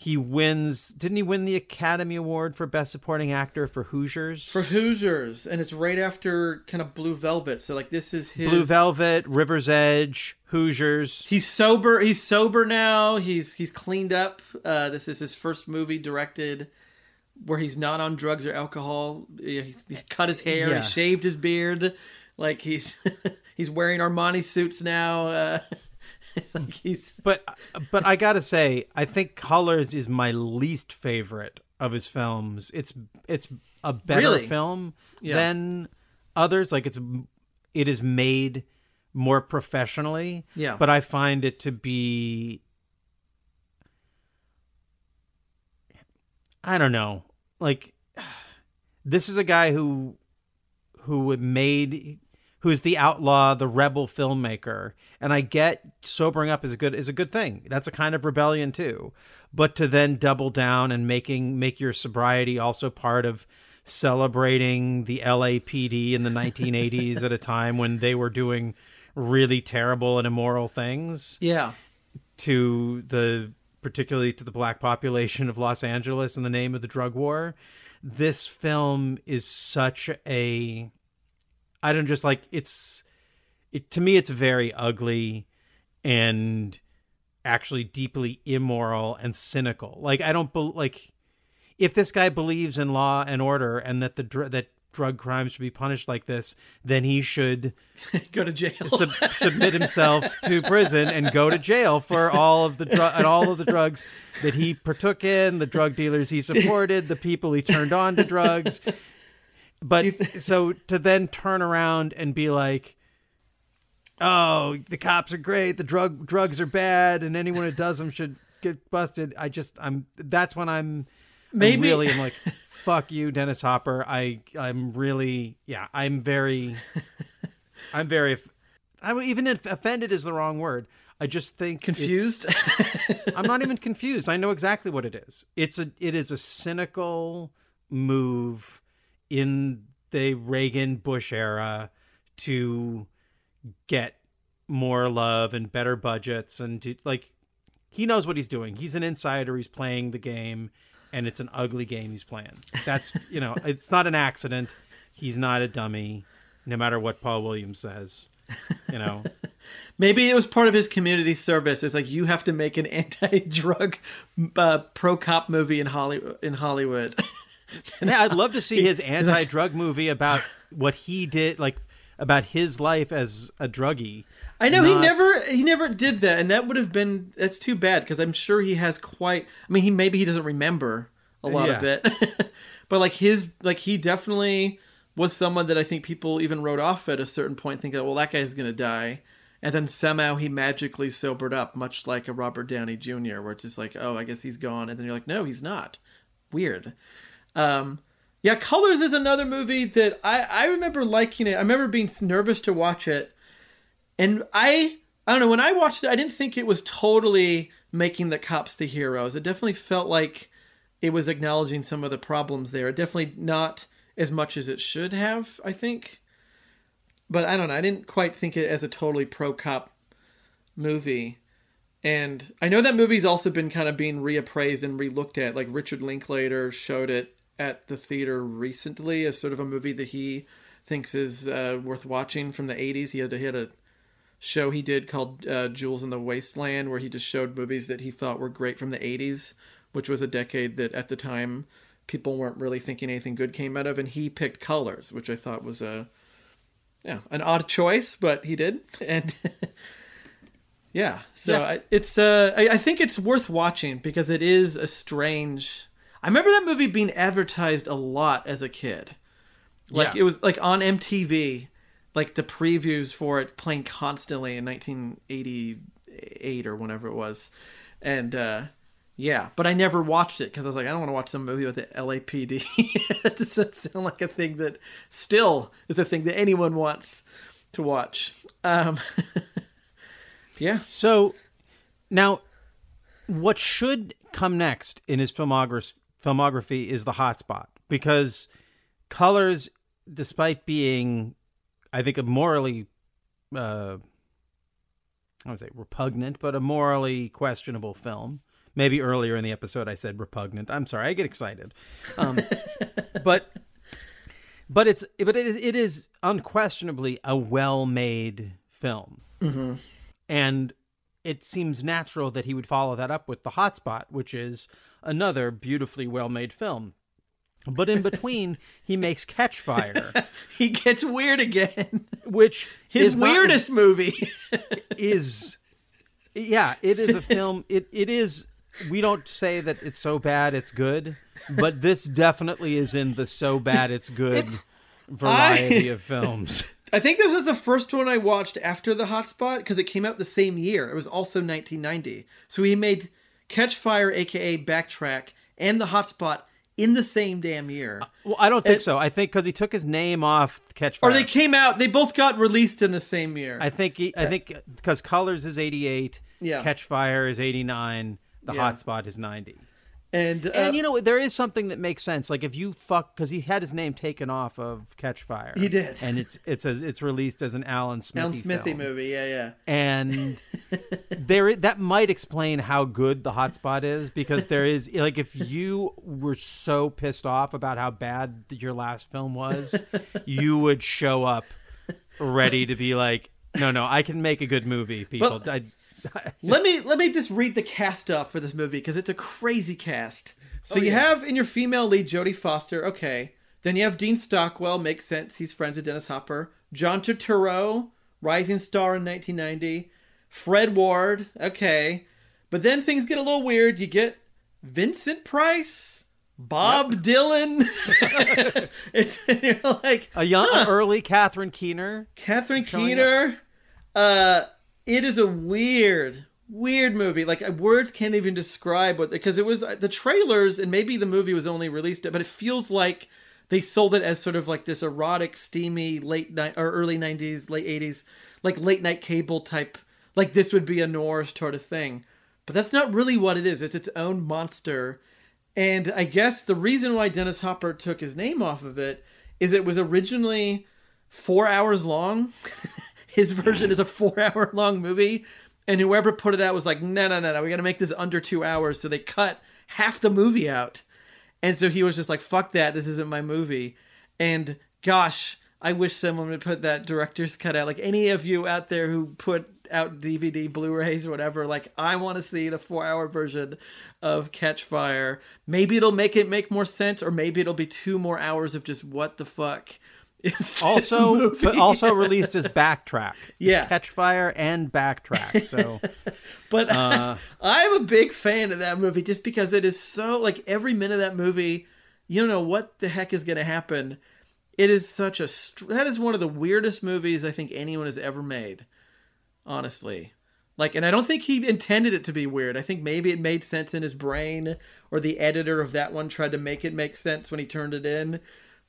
he wins didn't he win the academy award for best supporting actor for hoosiers For Hoosiers, and it's right after kind of Blue Velvet. So like this is his blue velvet river's edge hoosiers He's sober. He's sober now. He's he's cleaned up. Uh, this is his first movie directed where he's not on drugs or alcohol. Yeah, He's, he cut his hair. Yeah. He shaved his beard. Like he's (laughs) he's wearing Armani suits now. Uh, (laughs) like he's (laughs) but but I gotta say, I think Colors is my least favorite of his films. It's it's a better Really? film Yeah. than others. Like it's it is made more professionally. Yeah. But I find it to be I don't know. Like (sighs) this is a guy who who made who's the outlaw, the rebel filmmaker. And I get sobering up is a good is a good thing. That's a kind of rebellion too. But to then double down and making make your sobriety also part of celebrating the LAPD in the 1980s at a time when they were doing really terrible and immoral things yeah to the particularly to the black population of Los Angeles in the name of the drug war. This film is such a I don't just like it's it to me it's very ugly and actually deeply immoral and cynical. Like I don't bel like if this guy believes in law and order and that the dr- that drug crimes should be punished like this, then he should (laughs) go to jail. sub- submit himself (laughs) to prison and go to jail for all of the drug and all of the drugs that he partook in, the drug dealers he supported, the people he turned on to drugs. But so to then turn around and be like, "Oh, the cops are great, the drug drugs are bad, and anyone who does them should get busted." I just I'm that's when I'm Maybe- I'm really am like, (laughs) "Fuck you, Dennis Hopper." I I'm really yeah I'm very I'm very. I even if offended is the wrong word. I just think Confused? (laughs) I'm not even confused. I know exactly what it is. It's a. It is a cynical move in the Reagan Bush era to get more love and better budgets and to like. He knows what he's doing. He's an insider. He's playing the game, and it's an ugly game he's playing. That's you know, (laughs) it's not an accident. He's not a dummy, no matter what Paul Williams says. You know. (laughs) Maybe it was part of his community service. It's like you have to make an (laughs) anti-drug uh, pro-cop movie in Hollywood. In Hollywood, (laughs) yeah, I'd love to see his anti-drug movie about what he did, like about his life as a druggie. I know he never he never did that, and that would have been that's too bad because I'm sure he has quite. I mean, he maybe he doesn't remember a lot of it, (laughs) but like his like he definitely was someone that I think people even wrote off at a certain point, thinking, well, that guy's gonna die, and then somehow he magically sobered up, much like a Robert Downey Jr., where it's just like, oh, I guess he's gone, and then you're like, no, he's not. Weird. Um, yeah, Colors is another movie that I I remember liking it. I remember being nervous to watch it, and I I don't know when I watched it, I didn't think it was totally making the cops the heroes. It definitely felt like it was acknowledging some of the problems there. It definitely not as much as it should have, I think. But I don't know. I didn't quite think it as a totally pro cop movie. And I know that movie's also been kind of being reappraised and relooked at. Like Richard Linklater showed it at the theater recently as sort of a movie that he thinks is uh, worth watching from the 80s. He had, he had a show he did called uh, Jewels in the Wasteland where he just showed movies that he thought were great from the 80s, which was a decade that at the time people weren't really thinking anything good came out of. And he picked Colors, which I thought was a yeah an odd choice, but he did. (laughs) And (laughs) yeah, so Yeah. I, it's uh, I, I think it's worth watching because it is a strange. I remember that movie being advertised a lot as a kid. Like Yeah. it was like on MTV, like the previews for it playing constantly in 1988 or whenever it was, and uh, yeah, but I never watched it because I was like, I don't want to watch some movie with the LAPD. (laughs) it doesn't sound like a thing that still is a thing that anyone wants to watch. Um, (laughs) yeah, So now, what should come next in his filmography, filmography is the hotspot because Colors, despite being, I think, a morally, uh, I would say repugnant, but a morally questionable film. Maybe earlier in the episode I said repugnant. I'm sorry, I get excited. Um, (laughs) but but it's but it is, it is unquestionably a well-made film and it seems natural that he would follow that up with the hotspot which is another beautifully well-made film but in between he makes catch fire (laughs) he gets weird again. which (laughs) His is not- weirdest movie. (laughs) is yeah it is a film it, it is we don't say that it's so bad it's good but this definitely is in the so bad it's good It's- variety I- of films I think this was the first one I watched after the Hotspot because it came out the same year. It was also 1990. So he made Catch Fire, aka Backtrack, and the Hotspot in the same damn year. Uh, well i don't think It- so i think because he took his name off catch fire Or they came out, they both got released in the same year. I think he, I think because Colors is 88, Yeah. Catch Fire is 89, the Yeah. Hotspot is 90. And uh, And you know there is something that makes sense. Like if you fuck because he had his name taken off of Catch Fire. He did. and it's it's as it's released as an Alan Smithee Alan Smithee film. movie, yeah, yeah. And (laughs) there that might explain how good the Hotspot is because there is like if you were so pissed off about how bad your last film was, (laughs) you would show up ready to be like, no, no, I can make a good movie, people. I, (laughs) let me let me just read the cast up for this movie because it's a crazy cast. So Oh, you yeah. have in your female lead Jodie Foster, okay. Then you have Dean Stockwell, makes sense. He's friends with Dennis Hopper. John Turturro, rising star in 1990. Fred Ward, okay. But then things get a little weird. You get Vincent Price, Bob Dylan. (laughs) (laughs) it's you're like a young huh. early Catherine Keener. Catherine Keener. Uh, it is a weird, weird movie. Like uh, words can't even describe what because it was uh, the trailers and maybe the movie was only released, but it feels like they sold it as sort of like this erotic, steamy late night or early '90s, late '80s, like late night cable type. Like this would be a noir sort of thing, but that's not really what it is. It's its own monster. And I guess the reason why Dennis Hopper took his name off of it is it was originally four hours long. (laughs) his version is a four hour (laughs) long movie. And whoever put it out was like, no, no, no, no, we got to make this under two hours. So they cut half the movie out. And so he was just like, fuck that. This isn't my movie. And gosh, I wish someone would put that director's cut out. Like any of you out there who put out DVD, Blu rays, or whatever, like I want to see the four hour version of Catch Fire. Maybe it'll make it make more sense, or maybe it'll be two more hours of just what the fuck is this Also, but also released as Backtrack. Yeah. it's Catch Fire and Backtrack. So (laughs) But Uh, (laughs) I'm a big fan of that movie just because it is so like every minute of that movie, you don't know what the heck is going to happen. It is such a that is one of the weirdest movies I think anyone has ever made. honestly. Like, and I don't think he intended it to be weird. I think maybe it made sense in his brain, or the editor of that one tried to make it make sense when he turned it in.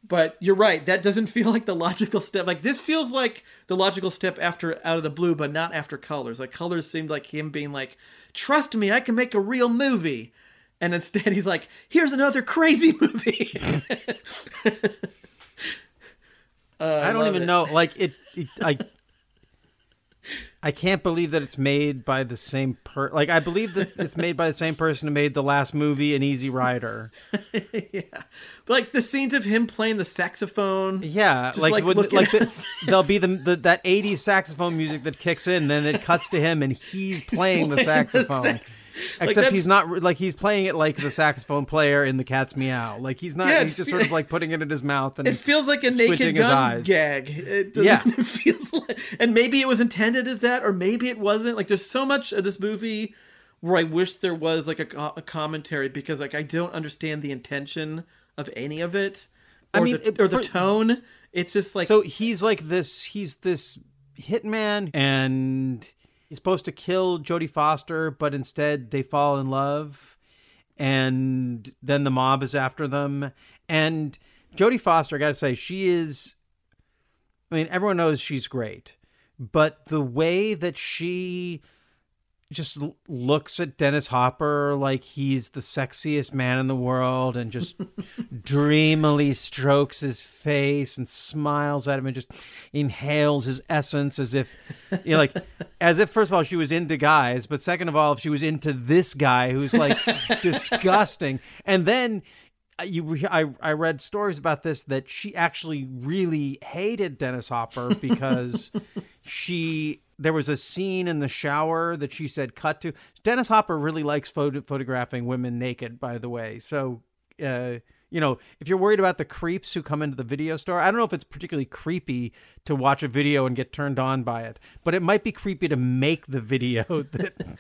But you're right, that doesn't (laughs) feel like the logical step. Like, this feels like the logical step after Out of the Blue, but not after Colors. Like, Colors seemed like him being like, trust me, I can make a real movie. And instead, (laughs) he's like, here's another crazy (laughs) movie. Uh, I don't even it. know. Like it, it I. I can't believe that it's made by the same per. Like I believe that it's made by the same person who made the last movie, An Easy Rider. (laughs) yeah, but like the scenes of him playing the saxophone. Yeah, like like, when, like the, there'll be the, the that '80s saxophone music that kicks in, then it cuts to him and he's (laughs) playing, the playing the saxophone. sax- like Except that- he's not like he's playing it like the saxophone player in the Cat's Meow. Like he's not. Yeah, he's just sort of like putting it in his mouth and It feels like a naked gun eyes. gag. It Yeah. (laughs) it feels like, and maybe it was intended as that, or maybe it wasn't. Like, there's so much of this movie where I wish there was like a, a commentary because like I don't understand the intention of any of it. I mean, the, it- or the for- tone. It's just like so he's like this. He's this hitman, and he's supposed to kill Jodie Foster, but instead they fall in love, and then the mob is after them. And Jodie Foster, I gotta say, she is. I mean, everyone knows she's great, but the way that she just looks at Dennis Hopper like he's the sexiest man in the world and just (laughs) dreamily strokes his face and smiles at him and just inhales his essence as if you know like (laughs) as if first of all she was into guys but second of all if she was into this guy who's like (laughs) disgusting. And then uh, you I, I read stories about this that she actually really hated Dennis Hopper because she there was a scene in the shower that she said cut to Dennis Hopper really likes photo, photographing women naked by the way so uh you know if you're worried about the creeps who come into the video store I don't know if it's particularly creepy to watch a video and get turned on by it but it might be creepy to make the video (laughs) that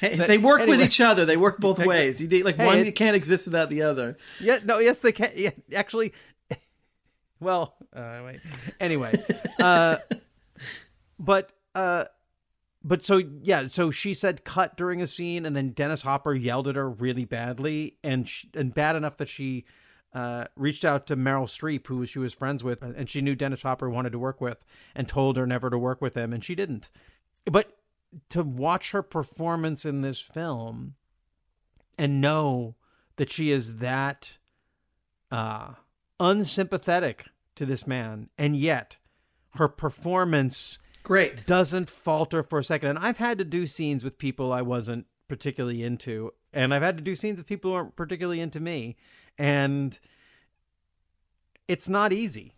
Hey, that- they work with each other. They work both (laughs) ways. You need, like Hey, one it- you can't exist without the other. Yeah, no, yes, they can. Yeah, actually, (laughs) well, uh. Anyway, uh, but uh, but so yeah, so she said cut during a scene, and then Dennis Hopper yelled at her really badly, and sh and bad enough that she. Uh, reached out to Meryl Streep, who she was friends with, and she knew Dennis Hopper wanted to work with, and told her never to work with him, and she didn't. But to watch her performance in this film, and know that she is that uh, unsympathetic to this man, and yet her performance Great. doesn't falter for a second. And I've had to do scenes with people I wasn't particularly into, and I've had to do scenes with people who aren't particularly into me, and it's not easy.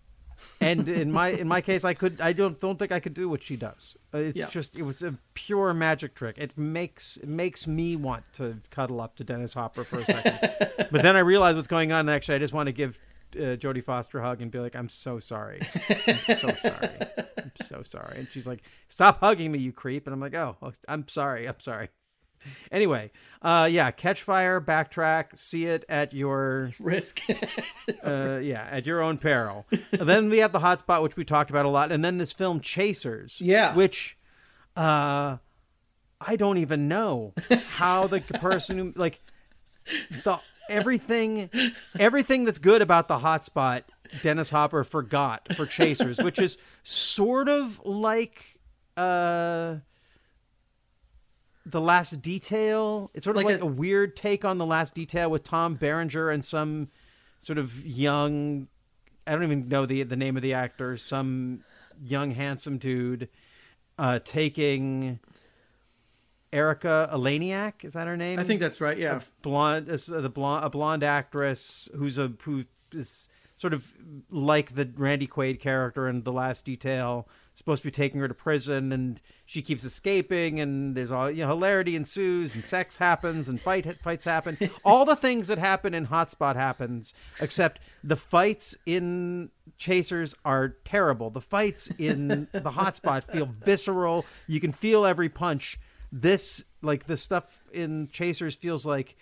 And in my in my case, I could I don't don't think I could do what she does. Uh, It's Yeah. just it was a pure magic trick. It makes it makes me want to cuddle up to Dennis Hopper for a second. (laughs) but then I realize what's going on. And actually, I just want to give uh, Jodie Foster hug and be like, "I'm so sorry. (laughs) I'm so sorry. I'm so sorry." And she's like, "Stop hugging me, you creep." And I'm like, "Oh, I'm sorry. I'm sorry." Anyway, uh, yeah, catch fire, backtrack, see it at your (laughs) Risk. uh, yeah, at your own peril. then we have the hotspot, which we talked about a lot, and then this film Chasers, Yeah. which uh, I don't even know how the person who like the everything everything that's good about the hotspot Dennis Hopper forgot for Chasers, which is sort of like uh the last detail. It's sort of Like like, a- a, weird take on the last detail with Tom Berenger and some sort of young I don't even know the the name of the actor, some young handsome dude uh taking Erica Eleniak, is that her name? I think that's right. Yeah. blonde is uh, the blonde a blonde actress who's a who is sort of like the Randy Quaid character in The Last Detail, supposed to be taking her to prison, and she keeps escaping, and there's all you know, hilarity ensues, and sex happens, and fight fights happen. (laughs) all the things that happen in Hotspot happens, except the fights in Chasers are terrible. The fights in the Hotspot feel visceral. You can feel every punch. This like the stuff in Chasers feels like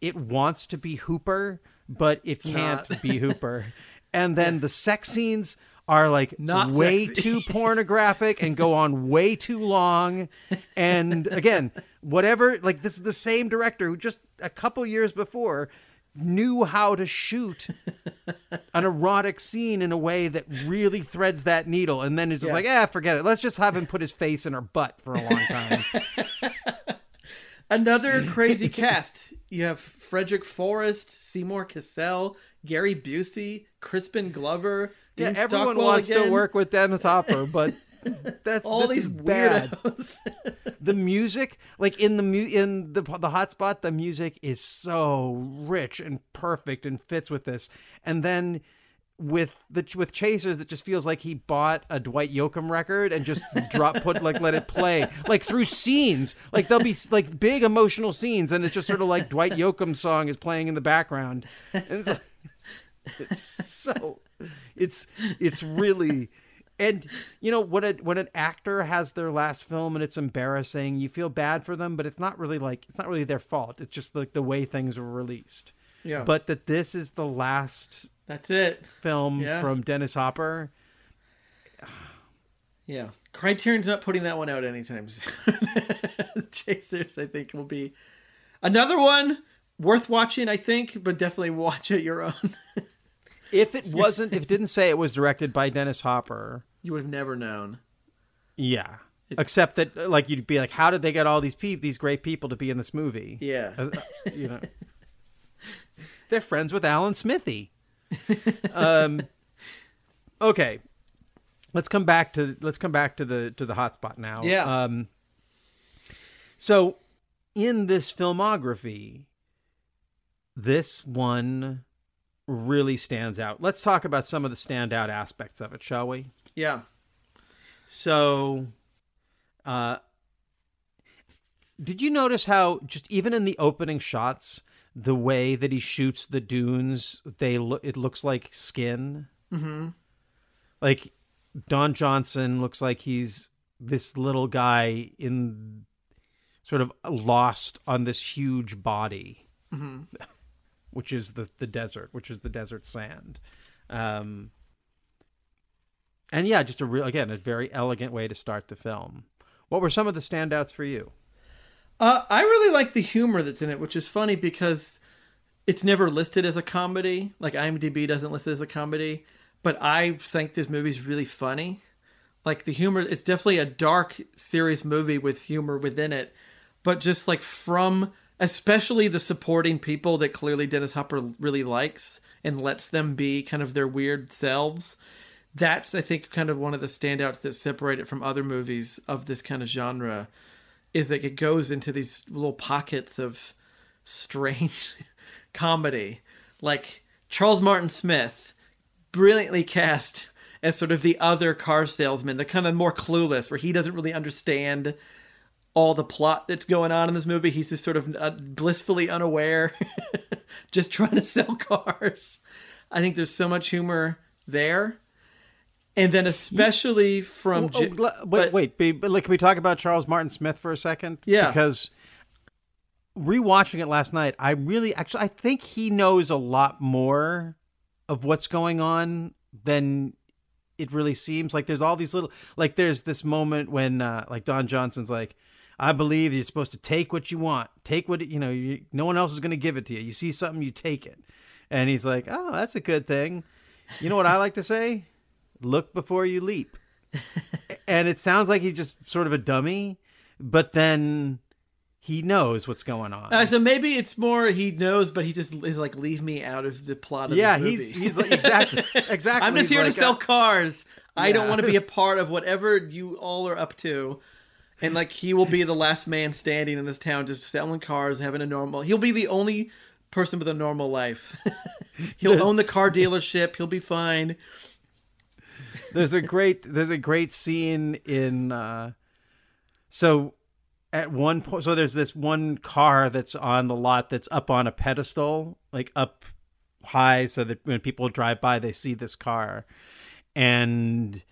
it wants to be Hooper, but it can't not. be Hooper. (laughs) And then the sex scenes are like Not way sexy. too (laughs) pornographic and go on way too long. And again, whatever, like this is the same director who just a couple years before knew how to shoot (laughs) an erotic scene in a way that really threads that needle. And then it's just Yeah. like, ah, forget it. Let's just have him put his face in her butt for a long time. (laughs) Another crazy cast. You have Frederick Forrest, Seymour Cassel, Gary Busey, Crispin Glover. yeah, Dean everyone Stockwell wants to work with Dennis Hopper, but (laughs) (laughs) that's All this these weirdos. (laughs) (laughs) the music like in the mu- in the the hotspot the music is so rich and perfect and fits with this. And then with the with chasers that just feels like he bought a Dwight Yoakam record and just drop put like let it play like through scenes. Like there'll be like big emotional scenes and it's just sort of like Dwight Yoakam's song is playing in the background. And it's like, it's so it's it's really and you know when a when an actor has their last film and it's embarrassing you feel bad for them but it's not really like it's not really their fault it's just like the way things were released Yeah. but that this is the last That's it. film Yeah. from Dennis Hopper (sighs) Yeah. Criterion's not putting that one out anytime (laughs) soon. Chasers, I think, will be another one worth watching, I think, but definitely (laughs) watch at your own. If it wasn't if it (laughs) didn't say it was directed by Dennis Hopper you would have never known. yeah except that like you'd be like how did they get all these people these great people to be in this movie Yeah. Uh, you know (laughs) they're friends with alan smithee (laughs) um okay let's come back to let's come back to the to the hotspot now Yeah. um so in this filmography this one really stands out let's talk about some of the standout aspects of it shall we Yeah. so, uh, did you notice how just even in the opening shots, the way that he shoots the dunes, they look it looks like skin. Mm-hmm. Like Don Johnson looks like he's this little guy in sort of lost on this huge body, which is the the desert, which is the desert sand. Um, and yeah, just a real again a very elegant way to start the film. What were some of the standouts for you? Uh, I really like the humor that's in it, which is funny because it's never listed as a comedy. Like IMDb doesn't list it as a comedy, but I think this movie's really funny. Like the humor, it's definitely a dark, serious movie with humor within it, but just like from especially the supporting people that clearly Dennis Hopper really likes and lets them be kind of their weird selves. That's I think kind of one of the standouts that separate it from other movies of this kind of genre is that it goes into these little pockets of strange (laughs) comedy. Like Charles Martin Smith, brilliantly cast as sort of the other car salesman, the kind of more clueless, where he doesn't really understand all the plot that's going on in this movie. He's just sort of uh, blissfully unaware, (laughs) just trying to sell cars. I think there's so much humor there. And then especially from Oh, J- oh, wait, but- wait, like, can we talk about Charles Martin Smith for a second? Yeah. because rewatching it last night, I really actually I think he knows a lot more of what's going on than it really seems. Like there's all these little like there's this moment when uh, like Don Johnson's like. I believe you're supposed to take what you want. Take what you know. You, no one else is going to give it to you. You see something, you take it. And he's like, "Oh, that's a good thing." You know what I like to say? Look before you leap (laughs) and it sounds like he's just sort of a dummy, but then he knows what's going on. Uh, so maybe it's more he knows, but he just is like, leave me out of the plot of yeah, he's he's like exactly (laughs) exactly. I'm just He's here like, to sell uh, cars. I don't want to be a part of whatever you all are up to. And like he will be the last man standing in this town, just selling cars, having a normal. He'll be the only person with a normal life. (laughs) He'll own the car dealership. He'll be fine. there's a great there's a great scene in uh so at one point so there's this one car that's on the lot that's up on a pedestal like up high so that when people drive by they see this car and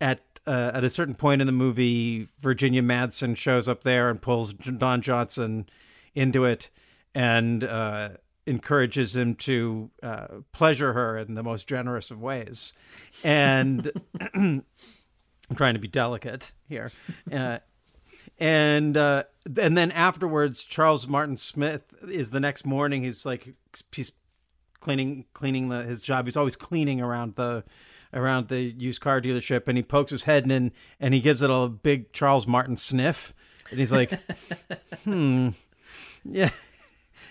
at uh, at a certain point in the movie Virginia Madsen shows up there and pulls Don Johnson into it and uh encourages him to uh, pleasure her in the most generous of ways, and (clears throat) I'm trying to be delicate here. Uh, and uh, and then afterwards, Charles Martin Smith is the next morning. He's like he's cleaning cleaning the, his job. He's always cleaning around the around the used car dealership, and he pokes his head in and he gives it a big Charles Martin sniff, and he's like, (laughs) "Hmm, yeah."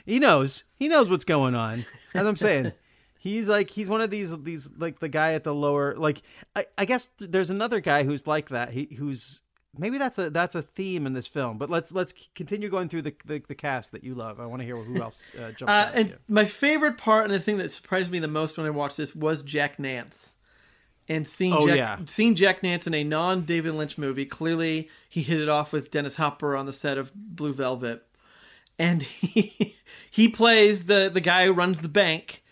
He knows. He knows what's going on. As I'm saying. He's like he's one of these these like the guy at the lower like I, I guess there's another guy who's like that. He who's maybe that's a that's a theme in this film. But let's let's continue going through the the, the cast that you love. I want to hear who else uh, jumps Uh, and my favorite part and the thing that surprised me the most when I watched this was Jack Nance. And seeing Oh, Jack, yeah. seeing Jack Nance in a non David Lynch movie, clearly he hit it off with Dennis Hopper on the set of Blue Velvet, and (laughs) he he plays the the guy who runs the bank,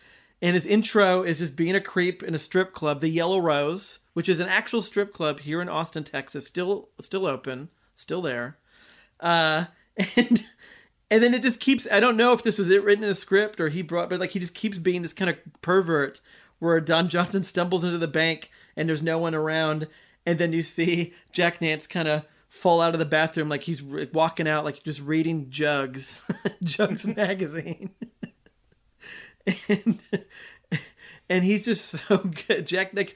and his intro is just being a creep in a strip club, the Yellow Rose, which is an actual strip club here in Austin, Texas, still still open, still there, uh, (laughs) and and then it just keeps. I don't know if this was it written in a script or he brought, but like he just keeps being this kind of pervert where Don Johnson stumbles into the bank and there's no one around, and then you see Jack Nance kind of fall out of the bathroom like he's re- walking out like just reading Jugs, (laughs) Jugs magazine, and and he's just so good. Jack, like,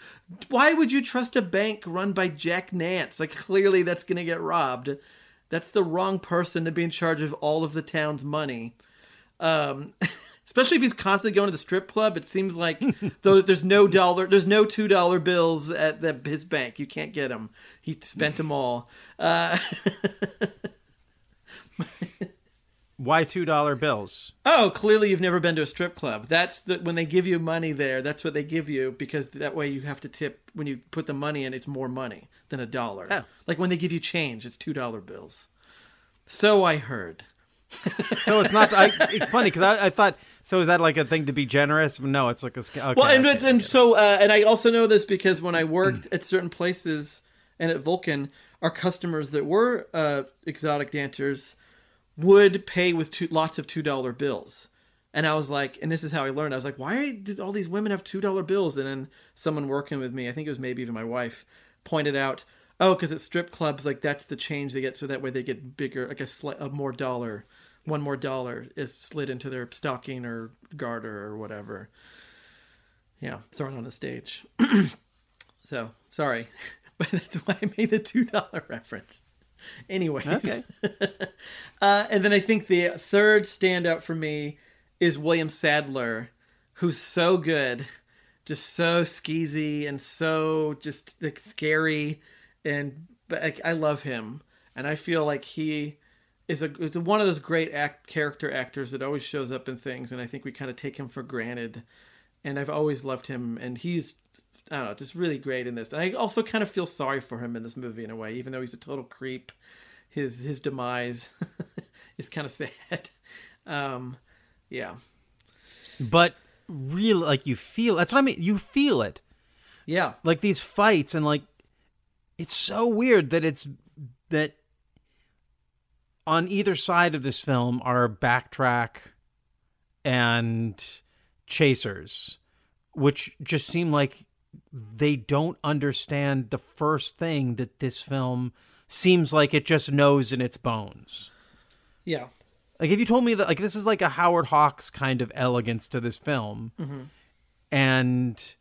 why would you trust a bank run by Jack Nance? Like, clearly that's gonna get robbed. That's the wrong person to be in charge of all of the town's money. Um, (laughs) especially if he's constantly going to the strip club. It seems like (laughs) those, there's no dollar, there's no two dollar bills at the, his bank. You can't get them. He spent them all. Uh, (laughs) Why two dollar bills? oh, clearly you've never been to a strip club. That's the when they give you money there. That's what they give you because that way you have to tip when you put the money in. It's more money than a dollar. Oh. Like when they give you change, it's two dollar bills. So I heard. So it's not. I, it's funny because I, I thought. So is that like a thing to be generous? No, it's like a. Okay, Well, and, okay, and so, uh, and I also know this because when I worked at certain places and at Vulcan, our customers that were uh, exotic dancers would pay with two, lots of two dollar bills. And I was like, and this is how I learned. I was like, why did all these women have two dollar bills? And then someone working with me, I think it was maybe even my wife, pointed out, oh, because at strip clubs, like that's the change they get, so that way they get bigger, like a, sli- a more dollar, one more dollar is slid into their stocking or garter or whatever. Yeah, thrown on the stage. (clears throat) so sorry, (laughs) but that's why I made the two dollar reference. Anyways, Okay. (laughs) uh, and then I think the third standout for me is William Sadler, who's so good, just so skeezy and so just like scary, and but I love him, and I feel like he is a it's one of those great act character actors that always shows up in things, and I think we kind of take him for granted, and I've always loved him, and he's I don't know, just really great in this. And I also kind of feel sorry for him in this movie in a way, even though he's a total creep. His his demise (laughs) is kind of sad. (laughs) Um, yeah, but really, like you feel. That's what I mean. You feel it. yeah, like these fights and like it's so weird that it's that on either side of this film are backtrack and chasers which just seem like they don't understand the first thing that this film seems like it just knows in its bones. Yeah, like if you told me that like this is like a Howard Hawks kind of elegance to this film, mm-hmm. and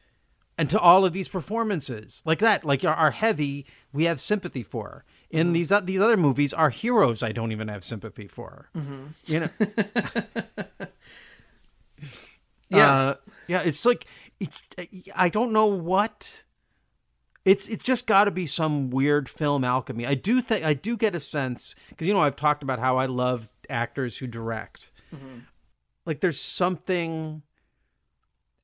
and to all of these performances like that, like are, are heavy, we have sympathy for. In mm-hmm. these o- these other movies, are heroes I don't even have sympathy for. Mm-hmm. You know, (laughs) yeah. Uh, yeah. It's like it, I don't know what. It's it's just got to be some weird film alchemy. I do think I do get a sense because you know I've talked about how I love actors who direct. Mm-hmm. Like there's something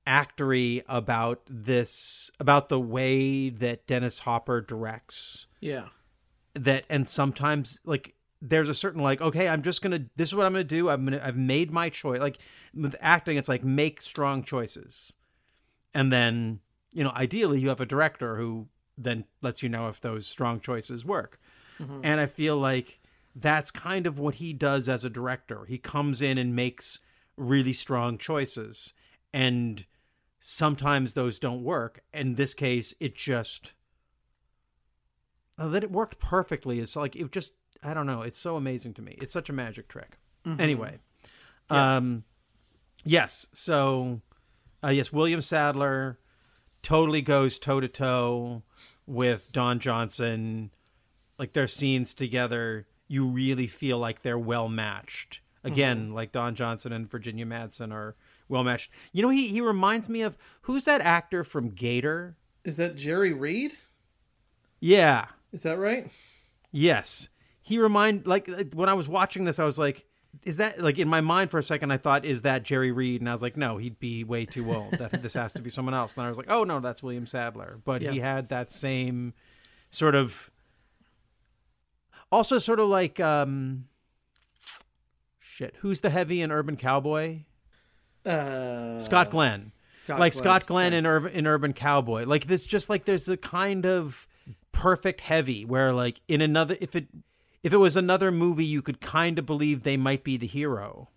actory about this about the way that Dennis Hopper directs yeah, that and sometimes like there's a certain like okay i'm just gonna this is what i'm gonna do. I'm gonna i've made my choice. Like with acting it's like make strong choices. And then you know ideally you have a director who then lets you know if those strong choices work. Mm-hmm. And i feel like that's kind of what he does as a director. He comes in and makes really strong choices. And sometimes those don't work. In this case it just uh, that it worked perfectly. Is like it just i don't know. It's so amazing to me. It's such a magic trick. Anyway um yes. So uh, yes william sadler totally goes toe to toe with don johnson. Like their scenes together you really feel like they're well matched. Again like don johnson and virginia madsen are well matched. You know he, he reminds me of who's that actor from gator? Is that Jerry Reed? yeah Is that right? Yes. He remind like like, when I was watching this, I was like, is that like in my mind for a second? I thought, is that Jerry Reed? And I was like, no, he'd be way too old. That (laughs) this has to be someone else. And I was like, oh no, that's William Sadler. But he had that same sort of, also sort of like, um, shit. Who's the heavy in Urban Cowboy? Uh, Scott Glenn. Scott like Glenn, Scott Glenn yeah. in Urban in Urban Cowboy. Like this just like there's a kind of perfect heavy where like in another if it if it was another movie you could kind of believe they might be the hero.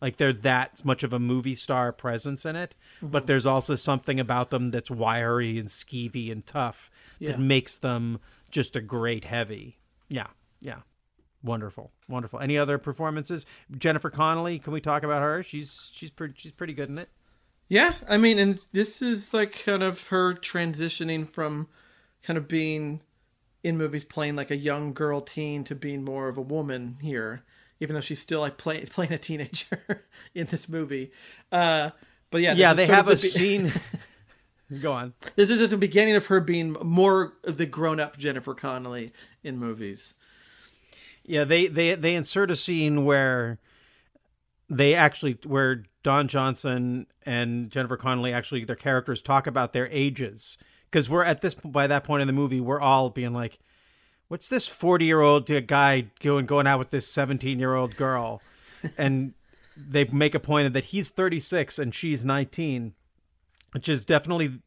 Like they're that much of a movie star presence in it, Mm-hmm. but there's also something about them that's wiry and skeevy and tough Yeah. that makes them just a great heavy. Yeah. Yeah. Wonderful. Wonderful. Any other performances? Jennifer Connelly, can we talk about her? She's she's pretty she's pretty good in it. Yeah, I mean, and this is like kind of her transitioning from kind of being in movies playing like a young girl teen to being more of a woman here, even though she's still like play, (laughs) playing a teenager in this movie. Uh, but yeah, yeah, they have a be- scene. (laughs) Go on. This is just the beginning of her being more of the grown-up Jennifer Connelly in movies. Yeah, they they they insert a scene where they actually where Don Johnson and Jennifer Connelly actually their characters talk about their ages because we're at this by that point in the movie we're all being like, what's this forty year old guy going going out with this seventeen year old girl, (laughs) and they make a point of that he's thirty six and she's nineteen, which is definitely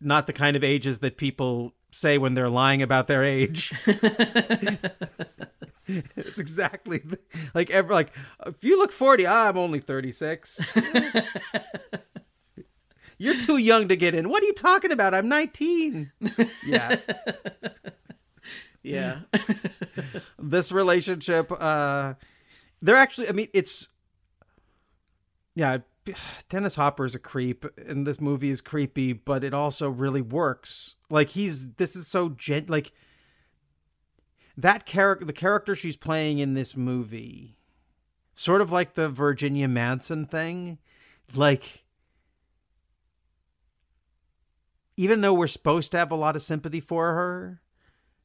not the kind of ages that people say when they're lying about their age. (laughs) (laughs) it's exactly the- like ever like if you look 40 ah, i'm only 36 you're too young to get in. What are you talking about? I'm 19 yeah. Yeah, (laughs) this relationship uh they're actually i mean it's yeah dennis hopper is a creep and this movie is creepy but it also really works. Like he's this is so gent like that character the character she's playing in this movie sort of like the virginia madsen thing like even though we're supposed to have a lot of sympathy for her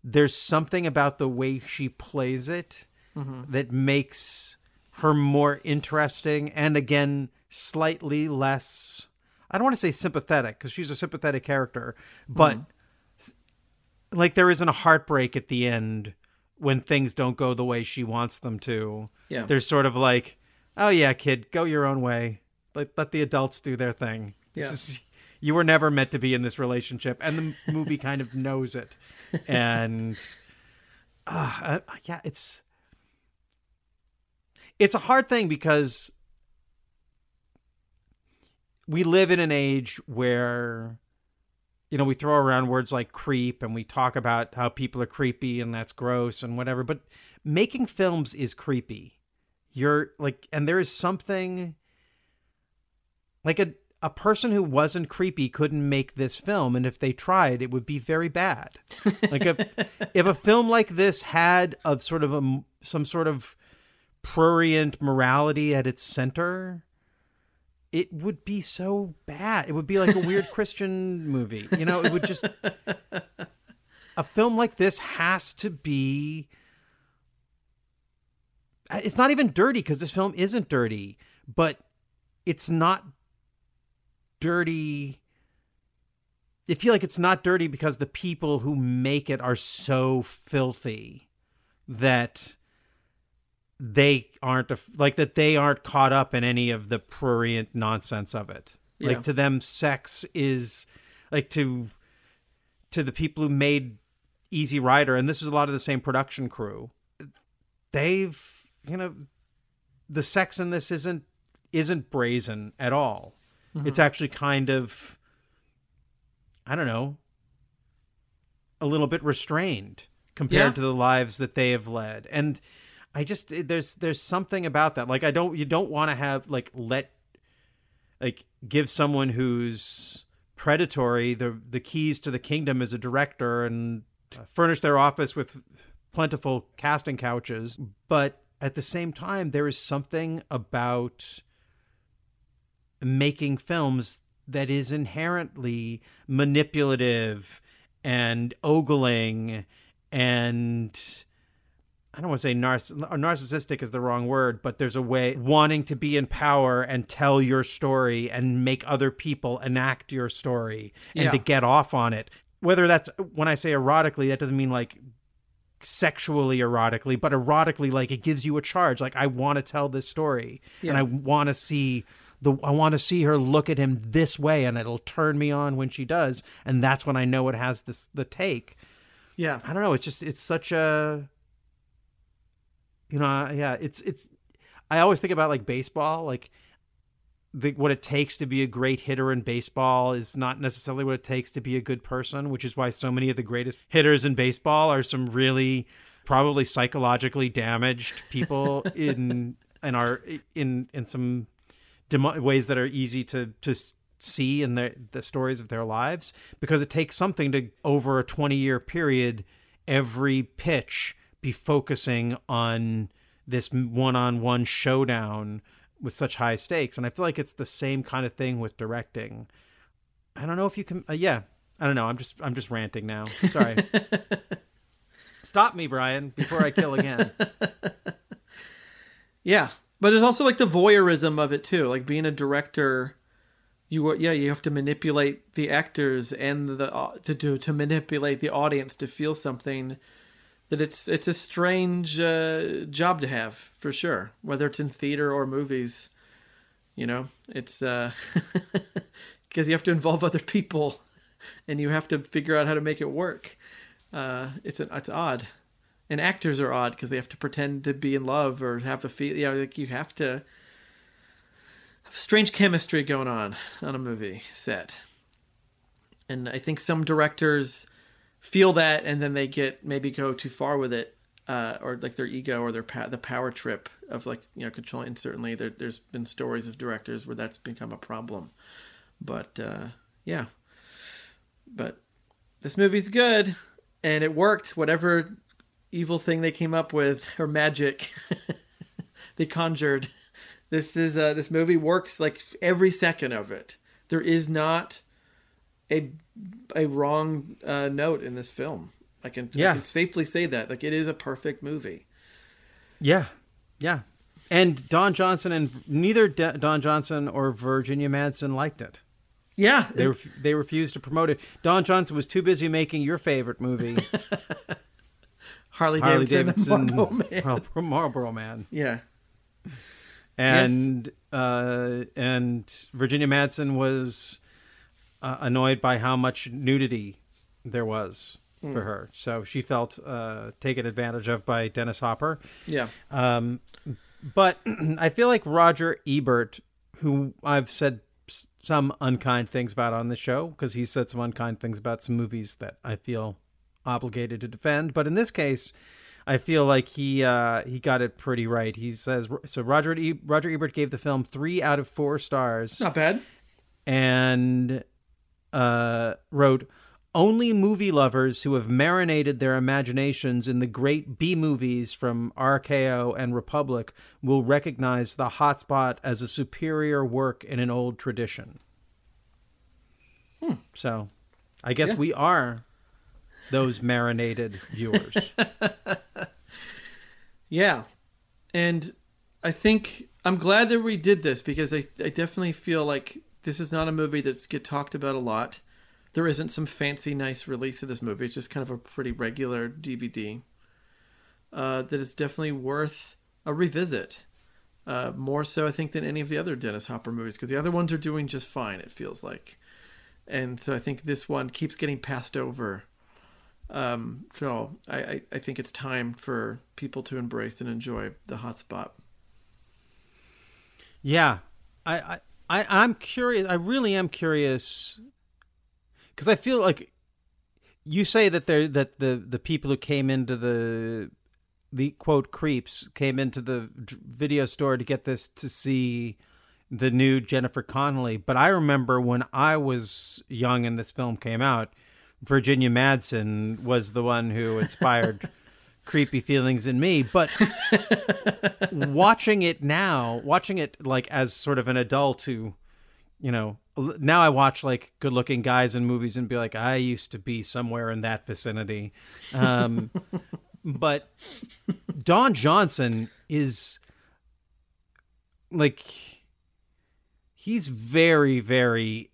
there's something about the way she plays it mm-hmm. that makes her more interesting and again slightly less i don't want to say sympathetic because she's a sympathetic character but mm-hmm. s- like there isn't a heartbreak at the end when things don't go the way she wants them to. Yeah. there's sort of like oh yeah kid go your own way. Let, let the adults do their thing. Yeah. is- you were never meant to be in this relationship and the (laughs) movie kind of knows it. And uh, uh, yeah it's it's a hard thing because we live in an age where you know we throw around words like creep and we talk about how people are creepy and that's gross and whatever but making films is creepy. You're like and there is something like a a person who wasn't creepy couldn't make this film and if they tried it would be very bad. Like if (laughs) if a film like this had a sort of a some sort of prurient morality at its center it would be so bad. It would be like a weird (laughs) christian movie. You know it would just a film like this has to be it's not even dirty because this film isn't dirty but it's not dirty I feel like it's not dirty because the people who make it are so filthy that they aren't like that they aren't caught up in any of the prurient nonsense of it. Yeah. Like to them sex is like to to the people who made Easy Rider and this is a lot of the same production crew. They've you know the sex in this isn't isn't brazen at all. It's mm-hmm. actually kind of I don't know, a little bit restrained compared Yeah. to the lives that they have led. And I just there's there's something about that. Like I don't you don't want to have like let like give someone who's predatory the the keys to the kingdom as a director and uh. furnish their office with plentiful casting couches but at the same time there is something about making films that is inherently manipulative and ogling and I don't want to say narciss- narcissistic is the wrong word, but there's a way wanting to be in power and tell your story and make other people enact your story and Yeah. to get off on it. Whether that's when I say erotically, that doesn't mean like sexually erotically, but erotically, like it gives you a charge. Like I want to tell this story and I want to see the I want to see her look at him this way, and it'll turn me on when she does, and that's when I know it has this the take. Yeah. I don't know. It's just it's such a you know uh, yeah it's it's I always think about like baseball like the, what it takes to be a great hitter in baseball is not necessarily what it takes to be a good person, which is why so many of the greatest hitters in baseball are some really probably psychologically damaged people (laughs) in and are in in some demo- ways that are easy to to see in their the stories of their lives because it takes something to over a 20 year period every pitch be focusing on this one-on-one showdown with such high stakes. And i feel like it's the same kind of thing with directing. I don't know if you can uh, yeah i don't know. I'm just i'm just ranting now. Sorry. (laughs) Stop me bryan before i kill again. (laughs) Yeah, but there's also like the voyeurism of it too. Like being a director, you yeah you have to manipulate the actors and the uh, to do to manipulate the audience to feel something. That it's it's a strange uh, job to have for sure, whether it's in theater or movies. You know, it's (laughs) because you have to involve other people, (laughs) and you have to figure out how to make it work. Uh, it's an, it's odd and actors are odd because they have to pretend to be in love or have a feel. You know, like you have to have strange chemistry going on on a movie set. And I think some directors feel that, and then they get maybe go too far with it, uh, or like their ego or their pa- the power trip of like you know controlling. And certainly, there, there's been stories of directors where that's become a problem. But uh, yeah, but this movie's good, and it worked. Whatever evil thing they came up with or magic. (laughs) They conjured. This is uh this movie works like every second of it. There is not a a wrong uh, note in this film. I can, Yeah. I can safely say that. Like it is a perfect movie. Yeah, yeah. And Don Johnson and neither D- Don Johnson or Virginia Madsen liked it. yeah. They ref- they refused to promote it. Don Johnson was too busy making your favorite movie, (laughs) harley, Harley davidson, Davidson, Marlboro Man. Marlboro, Marlboro Man, yeah and uh, and Virginia Madsen was uh, annoyed by how much nudity there was Hmm. for her, so she felt uh, taken advantage of by Dennis Hopper. yeah Um, but (clears throat) I feel like Roger Ebert, who I've said some unkind things about on the show, because he said some unkind things about some movies that I feel obligated to defend. But in this case, I feel like he uh, he got it pretty right. He says so. Roger e- Roger Ebert gave the film three out of four stars not bad and uh, wrote only movie lovers who have marinated their imaginations in the great B movies from RKO and Republic will recognize The Hotspot as a superior work in an old tradition. So, I guess Yeah. we are those marinated viewers. (laughs) Yeah. And I think I'm glad that we did this because I, I definitely feel like this is not a movie that's get talked about a lot. There isn't some fancy, nice release of this movie. It's just kind of a pretty regular DVD uh, that is definitely worth a revisit. Uh, more so, I think, than any of the other Dennis Hopper movies because the other ones are doing just fine, it feels like. And so I think this one keeps getting passed over. Um, so I, I, think it's time for people to embrace and enjoy the hotspot. Yeah, I, I, I I'm curious. I really am curious because I feel like you say that they're that the the people who came into the the quote creeps came into the video store to get this to see the new Jennifer Connelly. But I remember when I was young and this film came out, Virginia Madsen was the one who inspired (laughs) creepy feelings in me. But watching it now, watching it like as sort of an adult who, you know, now I watch like good looking guys in movies and be like, I used to be somewhere in that vicinity. Um, (laughs) but Don Johnson is like, he's very, very,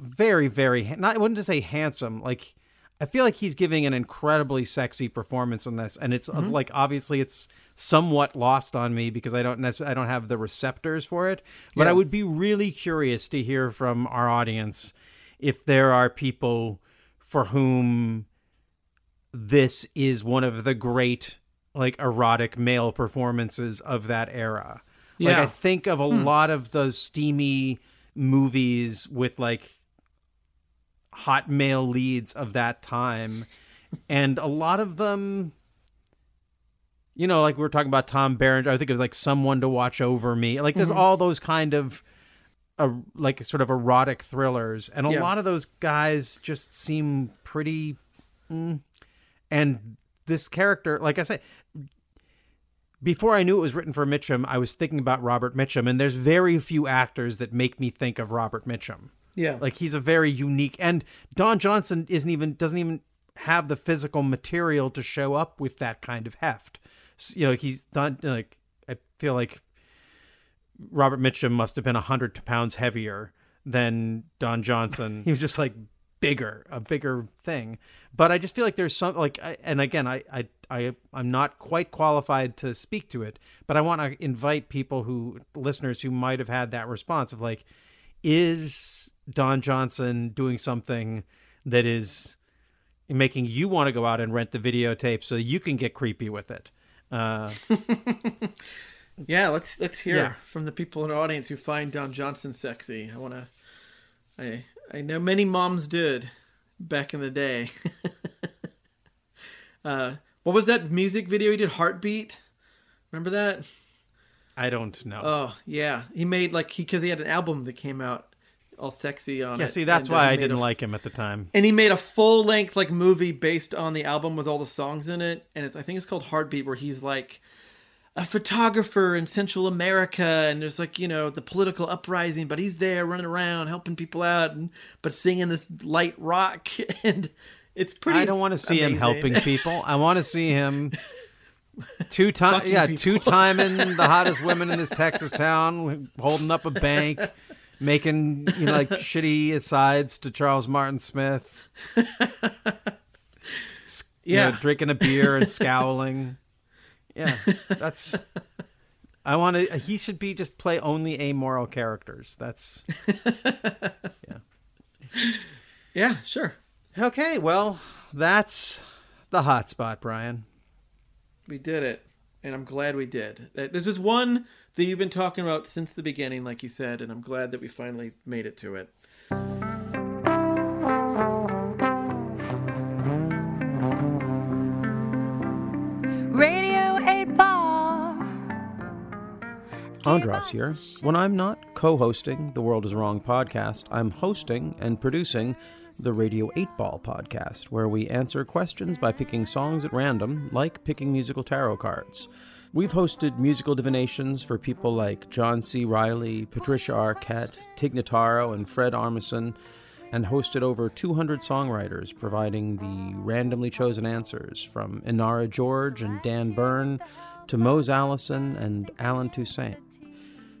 very, very not. I wouldn't just say handsome, like, I feel like he's giving an incredibly sexy performance in this, and it's uh, like obviously it's somewhat lost on me because I don't necessarily I don't have the receptors for it. But Yeah. I would be really curious to hear from our audience if there are people for whom this is one of the great like erotic male performances of that era. Like Yeah. I think of a lot of those steamy movies with like hot male leads of that time and a lot of them you know like we were talking about tom berenger i think it was like someone to watch over me like there's all those kind of uh, like sort of erotic thrillers and a Yeah. lot of those guys just seem pretty mm. and this character like i say before I knew it was written for Mitchum, I was thinking about Robert Mitchum, and there's very few actors that make me think of Robert Mitchum. Yeah. Like he's a very unique and Don Johnson isn't even doesn't even have the physical material to show up with that kind of heft. S- You know, he's done like I feel like Robert Mitchum must have been a hundred pounds heavier than Don Johnson. (laughs) he was just like bigger, a bigger thing. But I just feel like there's some like, I, and again, I, I, I, I'm not quite qualified to speak to it, but I want to invite people who, listeners who might have had that response of like, is Don Johnson doing something that is making you want to go out and rent the videotape so you can get creepy with it? Uh, (laughs) Yeah, let's let's hear Yeah. from the people in the audience who find Don Johnson sexy. I want to. I I know many moms did back in the day. (laughs) uh, what was that music video he did? Heartbeat. Remember that? I don't know. Oh yeah, he made like he because he had an album that came out all sexy on yeah, it. see, that's and, why I didn't a- like him at the time. And he made a full length like movie based on the album with all the songs in it, and it's I think it's called Heartbeat, where he's like a photographer in Central America, and there's like you know the political uprising, but he's there running around helping people out, and but singing this light rock, (laughs) and it's pretty. I don't want to see him helping people. I want to see him (laughs) two time, yeah, people. two timing (laughs) the hottest women in this Texas town, holding up a bank, making you know like (laughs) shitty asides to Charles Martin Smith. You know, Yeah. drinking a beer and (laughs) scowling. Yeah, that's. I want to. He should be just play only amoral characters. That's Yeah, (laughs) Yeah. sure. okay. Well, that's the hot spot, Bryan. We did it, and I'm glad we did. This is one that you've been talking about since the beginning, like you said, and I'm glad that we finally made it to it. Radio 8 Ball. Andras here. When I'm not co hosting the World is Wrong podcast, I'm hosting and producing the Radio 8 Ball podcast, where we answer questions by picking songs at random, like picking musical tarot cards. We've hosted musical divinations for people like John C. Reilly, Patricia Arquette, Tig Notaro, and Fred Armisen, and hosted over 200 songwriters, providing the randomly chosen answers from Inara George and Dan Bern to Mose Allison and Allen Toussaint.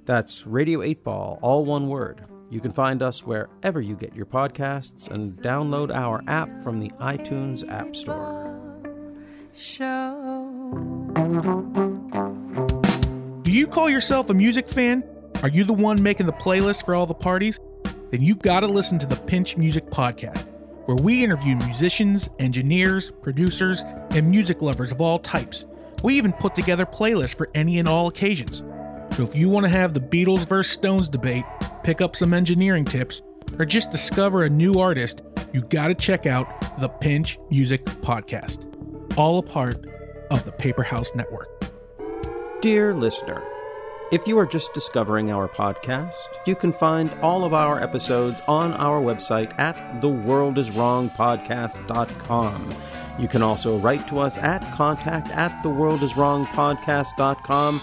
That's Radio 8 Ball, all one word. You can find us wherever you get your podcasts and download our app from the iTunes App Store. Show. Do you call yourself a music fan? Are you the one making the playlist for all the parties? Then you've got to listen to the Pinch Music Podcast, where we interview musicians, engineers, producers, and music lovers of all types. We even put together playlists for any and all occasions. So if you want to have the Beatles versus Stones debate, pick up some engineering tips, or just discover a new artist, you got to check out the Pinch Music Podcast, all a part of the Paper House Network. Dear listener, if you are just discovering our podcast, you can find all of our episodes on our website at theworldiswrongpodcast.com. You can also write to us at contact at theworldiswrongpodcast.com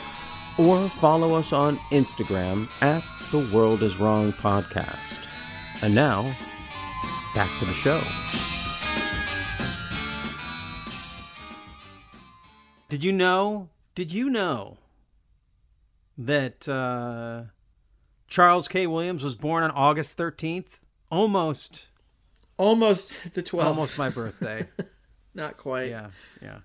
or follow us on Instagram at The World Is Wrong Podcast. And now, back to the show. Did you know? Did you know that uh, Charles K. Williams was born on August 13th? Almost, Almost the 12th. almost my birthday. (laughs) Not quite. yeah, yeah.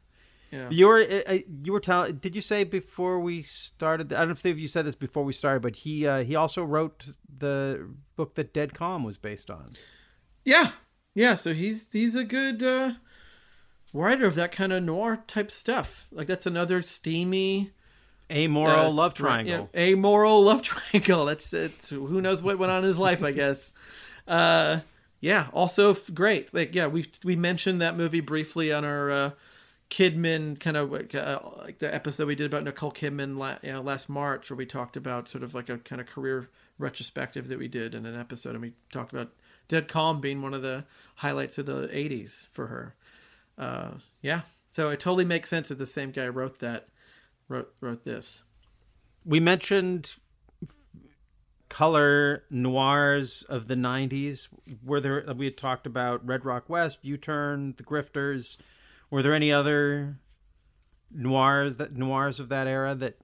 Yeah. You were uh, uh, you were telling. Did you say before we started? I don't know if you said this before we started, but he uh, he also wrote the book that Dead Calm was based on. Yeah. Yeah, so he's he's a good uh writer of that kind of noir type stuff. Like that's another steamy Amoral uh, love triangle. Yeah, amoral love (laughs) triangle. That's it's who knows what went on in his life, I guess. Uh yeah, also f- great. Like yeah, we we mentioned that movie briefly on our uh Kidman kind of like, uh, like the episode we did about Nicole Kidman la- you know, last March, where we talked about sort of like a kind of career retrospective that we did in an episode, and we talked about Dead Calm being one of the highlights of the '80s for her. Uh, yeah, so it totally makes sense that the same guy wrote that, wrote wrote this. we mentioned color noirs of the 90s were there we had talked about red rock west u-turn the grifters were there any other noirs that noirs of that era that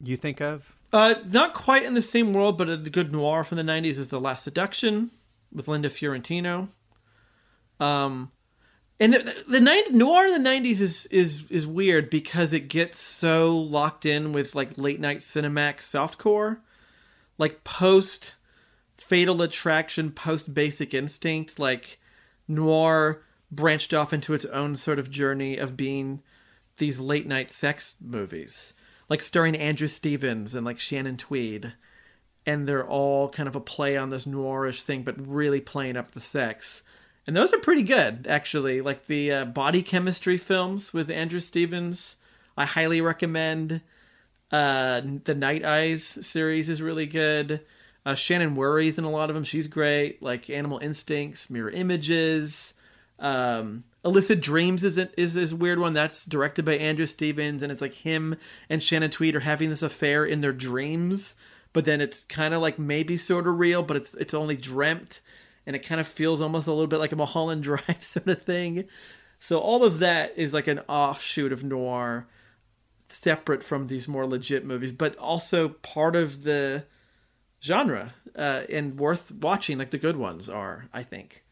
you think of Uh, not quite in the same world, but a good noir from the '90s is *The Last Seduction* with Linda Fiorentino. Um, and the, the 90, noir in the '90s is is is weird because it gets so locked in with like late night Cinemax softcore, like post Fatal Attraction, post Basic Instinct, like noir branched off into its own sort of journey of being these late night sex movies, like starring Andrew Stevens and like Shannon Tweed, and they're all kind of a play on this noirish thing, but really playing up the sex. And those are pretty good, actually. Like the uh, body chemistry films with Andrew Stevens, I highly recommend. Uh, the Night Eyes series is really good. Uh, Shannon worries in a lot of them. She's great. Like Animal Instincts, Mirror Images. Um, Illicit Dreams is a, is is weird one. That's directed by Andrew Stevens, and it's like him and Shannon Tweed are having this affair in their dreams, but then it's kind of like maybe sort of real, but it's it's only dreamt, and it kind of feels almost a little bit like a Mulholland (laughs) Drive sort of thing. So all of that is like an offshoot of noir, separate from these more legit movies, but also part of the genre uh, and worth watching. Like the good ones are, I think.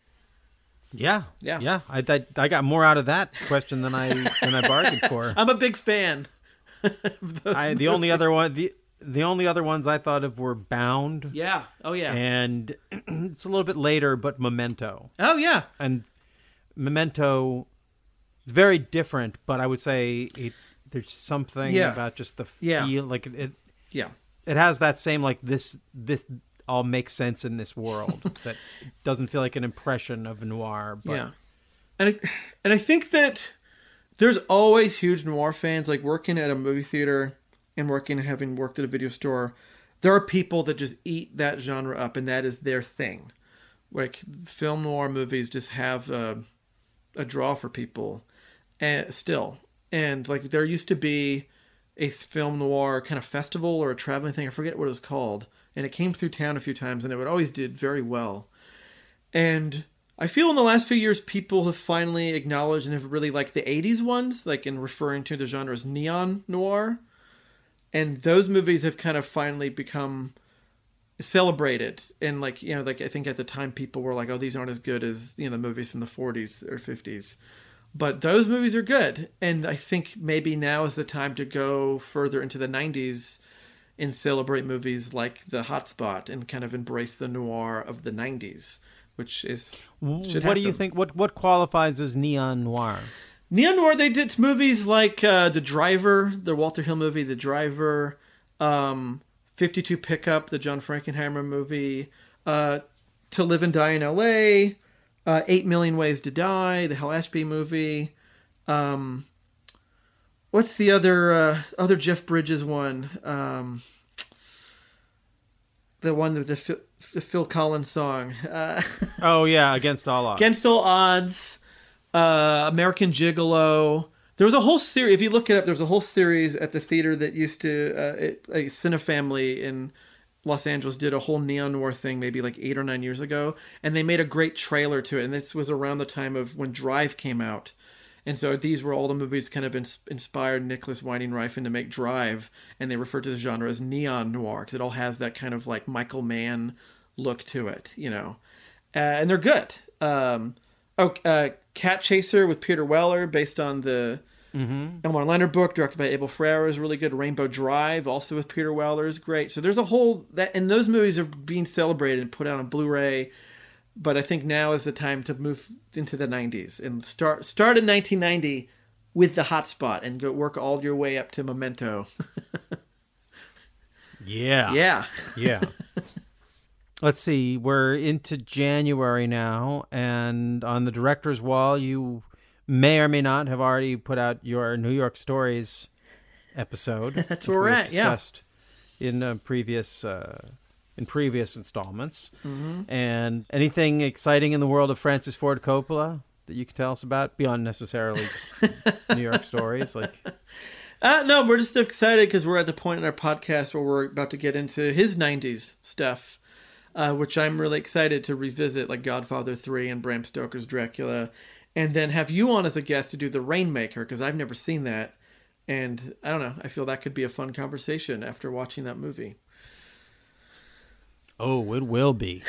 yeah Yeah. yeah i i, I got more out of that question than i than i bargained for (laughs) I'm a big fan. (laughs) of those I, the only other one the the only other ones i thought of were bound Yeah. Oh yeah. and (clears throat) it's a little bit later but memento oh yeah. and Memento is very different, but I would say it, there's something Yeah. about just the Yeah. feel like it, it Yeah. it has that same like this this all makes sense in this world (laughs) that doesn't feel like an impression of noir, but yeah. And I, and I think that there's always huge noir fans like working at a movie theater and working and having worked at a video store. There are people that just eat that genre up and that is their thing. Like film noir movies just have a, a draw for people and still. And like there used to be a film noir kind of festival or a traveling thing. I forget what it was called. And it came through town a few times and it would always did very well. And I feel in the last few years, people have finally acknowledged and have really liked the 80s ones, like in referring to the genre as neon noir. And those movies have kind of finally become celebrated. And, like, you know, like I think at the time people were like, oh, these aren't as good as, you know, the movies from the 40s or 50s. But those movies are good. And I think maybe now is the time to go further into the 90s and celebrate movies like The Hotspot and kind of embrace the noir of the 90s, which is what do you think? What what qualifies as neon noir? Neo noir. They did movies like uh, The Driver, the Walter Hill movie, The Driver, um, 52 Pickup, the John Frankenheimer movie, uh, To Live and Die in L.A., uh, 8 Million Ways to Die, the Hal Ashby movie. Um, what's the other uh, other Jeff Bridges one? Um, the one with the Phil, the Phil Collins song. Uh, (laughs) Oh yeah, against all odds. Against All Odds, uh, American Gigolo. There was a whole series. If you look it up, there was a whole series at the theater that used to uh, it, a Cinefamily in Los Angeles did a whole neon noir thing maybe like eight or nine years ago, and they made a great trailer to it. And this was around the time of when Drive came out, and so these were all the movies kind of ins- inspired Nicolas Winding Refn to make Drive, and they referred to the genre as neon noir because it all has that kind of like Michael Mann look to it, you know, uh, and they're good. Um, oh, uh, Cat Chaser with Peter Weller, based on the Elmore Leonard book, directed by Abel Ferrara, is really good. Rainbow Drive, also with Peter Weller, is great. So there's a whole that, and those movies are being celebrated and put out on Blu-ray. But I think now is the time to move into the 90s and start start in 1990 with the hotspot and go work all your way up to Memento. (laughs) yeah. yeah. Yeah. (laughs) Let's see. We're into January now, and on the director's wall, you may or may not have already put out your New York Stories episode. (laughs) That's where we're at, yeah. In uh, previous uh, in previous installments. Mm-hmm. And anything exciting in the world of Francis Ford Coppola that you can tell us about beyond necessarily New York (laughs) Stories, like. Uh, no, we're just excited because we're at the point in our podcast where we're about to get into his 90s stuff, uh, which I'm really excited to revisit, like Godfather 3 and Bram Stoker's Dracula, and then have you on as a guest to do The Rainmaker because I've never seen that. And I don't know, I feel that could be a fun conversation after watching that movie. Oh, it will be.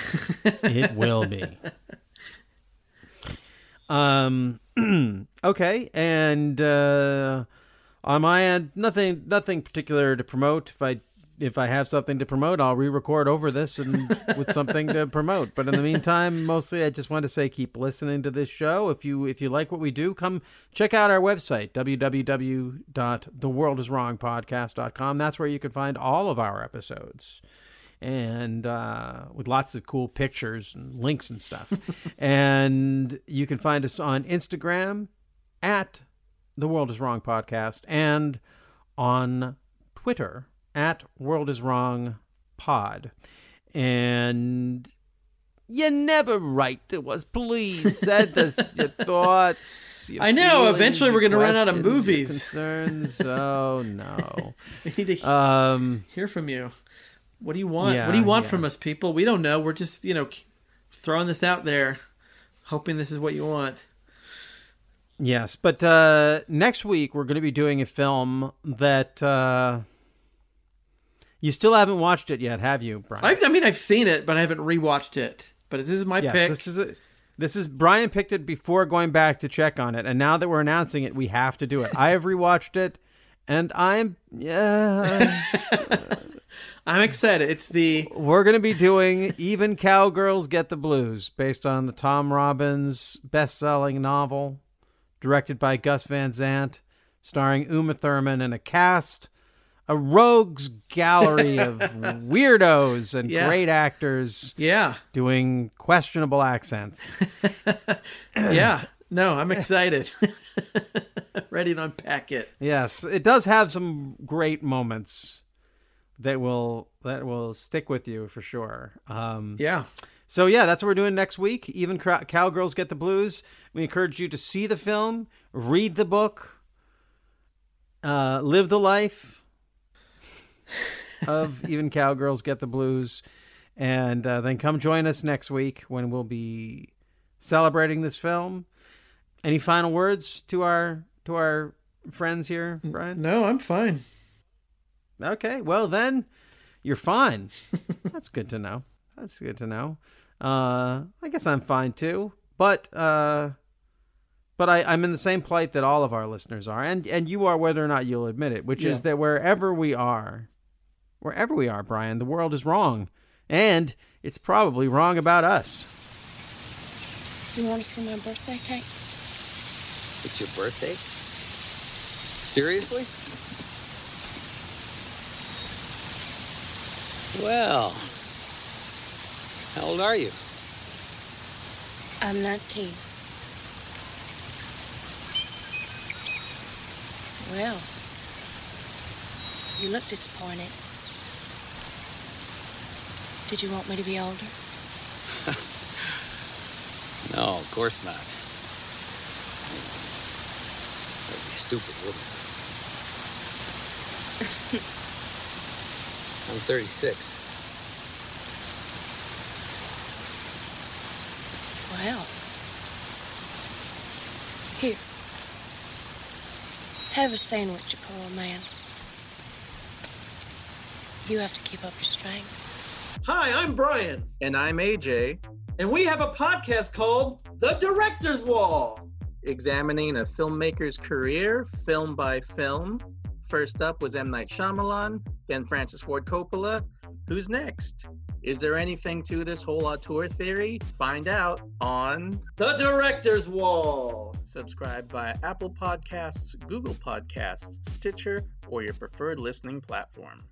it will be. (laughs) Um. (clears throat) okay, and uh, on my end, nothing, nothing particular to promote. If I if I have something to promote, I'll re-record over this and with something to promote. But in the meantime, mostly I just want to say keep listening to this show. If you if you like what we do, come check out our website www.theworldiswrongpodcast.com. That's where you can find all of our episodes and uh, with lots of cool pictures and links and stuff. (laughs) and you can find us on Instagram at the World Is Wrong podcast and on Twitter at World Is Wrong Pod. And you never write to us. Please send us (laughs) your thoughts. your I know, feelings, eventually we're gonna run out of movies. Concerns. (laughs) Oh no. We need to he- Um. hear from you. What do you want? yeah, what do you want yeah. from us, people? We don't know. We're just, you know, throwing this out there, hoping this is what you want. Yes, but uh, next week we're going to be doing a film that uh, you still haven't watched it yet, have you, Bryan? I, I mean, I've seen it, but I haven't rewatched it. But this is my yes, pick. this is a, this is Bryan picked it before going back to check on it, and now that we're announcing it, we have to do it. I have rewatched it, and I'm yeah. (laughs) I'm excited. It's the we're going to be doing "Even Cowgirls Get the Blues," based on the Tom Robbins best-selling novel, directed by Gus Van Sant, starring Uma Thurman and a cast, a rogues gallery (laughs) of weirdos and Yeah. great actors yeah, doing questionable accents. (laughs) yeah. No, I'm excited. (laughs) Ready to unpack it. yes, it does have some great moments that will that will stick with you for sure. Um, Yeah. So yeah, that's what we're doing next week. Even Crow- cowgirls get the blues. We encourage you to see the film, read the book, uh, live the life of even cowgirls get the blues, and uh, then come join us next week when we'll be celebrating this film. Any final words to our to our friends here, Bryan? No, I'm fine. Okay, well then, you're fine. (laughs) That's good to know. That's good to know. Uh, I guess I'm fine too. But uh, but I, I'm in the same plight that all of our listeners are, and and you are, whether or not you'll admit it, which Yeah. is that wherever we are, wherever we are, Bryan, the world is wrong, and it's probably wrong about us. You want to see my birthday cake? It's your birthday? Seriously? Well, how old are you? I'm 19. Well, you look disappointed. Did you want me to be older? (laughs) No, of course not. That'd be stupid, wouldn't (laughs) it? I'm 36. Well. Here. Have a sandwich, you poor old man. You have to keep up your strength. Hi, I'm Bryan, And I'm AJ, and we have a podcast called The Director's Wall. examining a filmmaker's career film by film. First up was M. Night Shyamalan, then Francis Ford Coppola. Who's next? Is there anything to this whole auteur theory? Find out on The Director's Wall. subscribe via Apple Podcasts, Google Podcasts, Stitcher, or your preferred listening platform.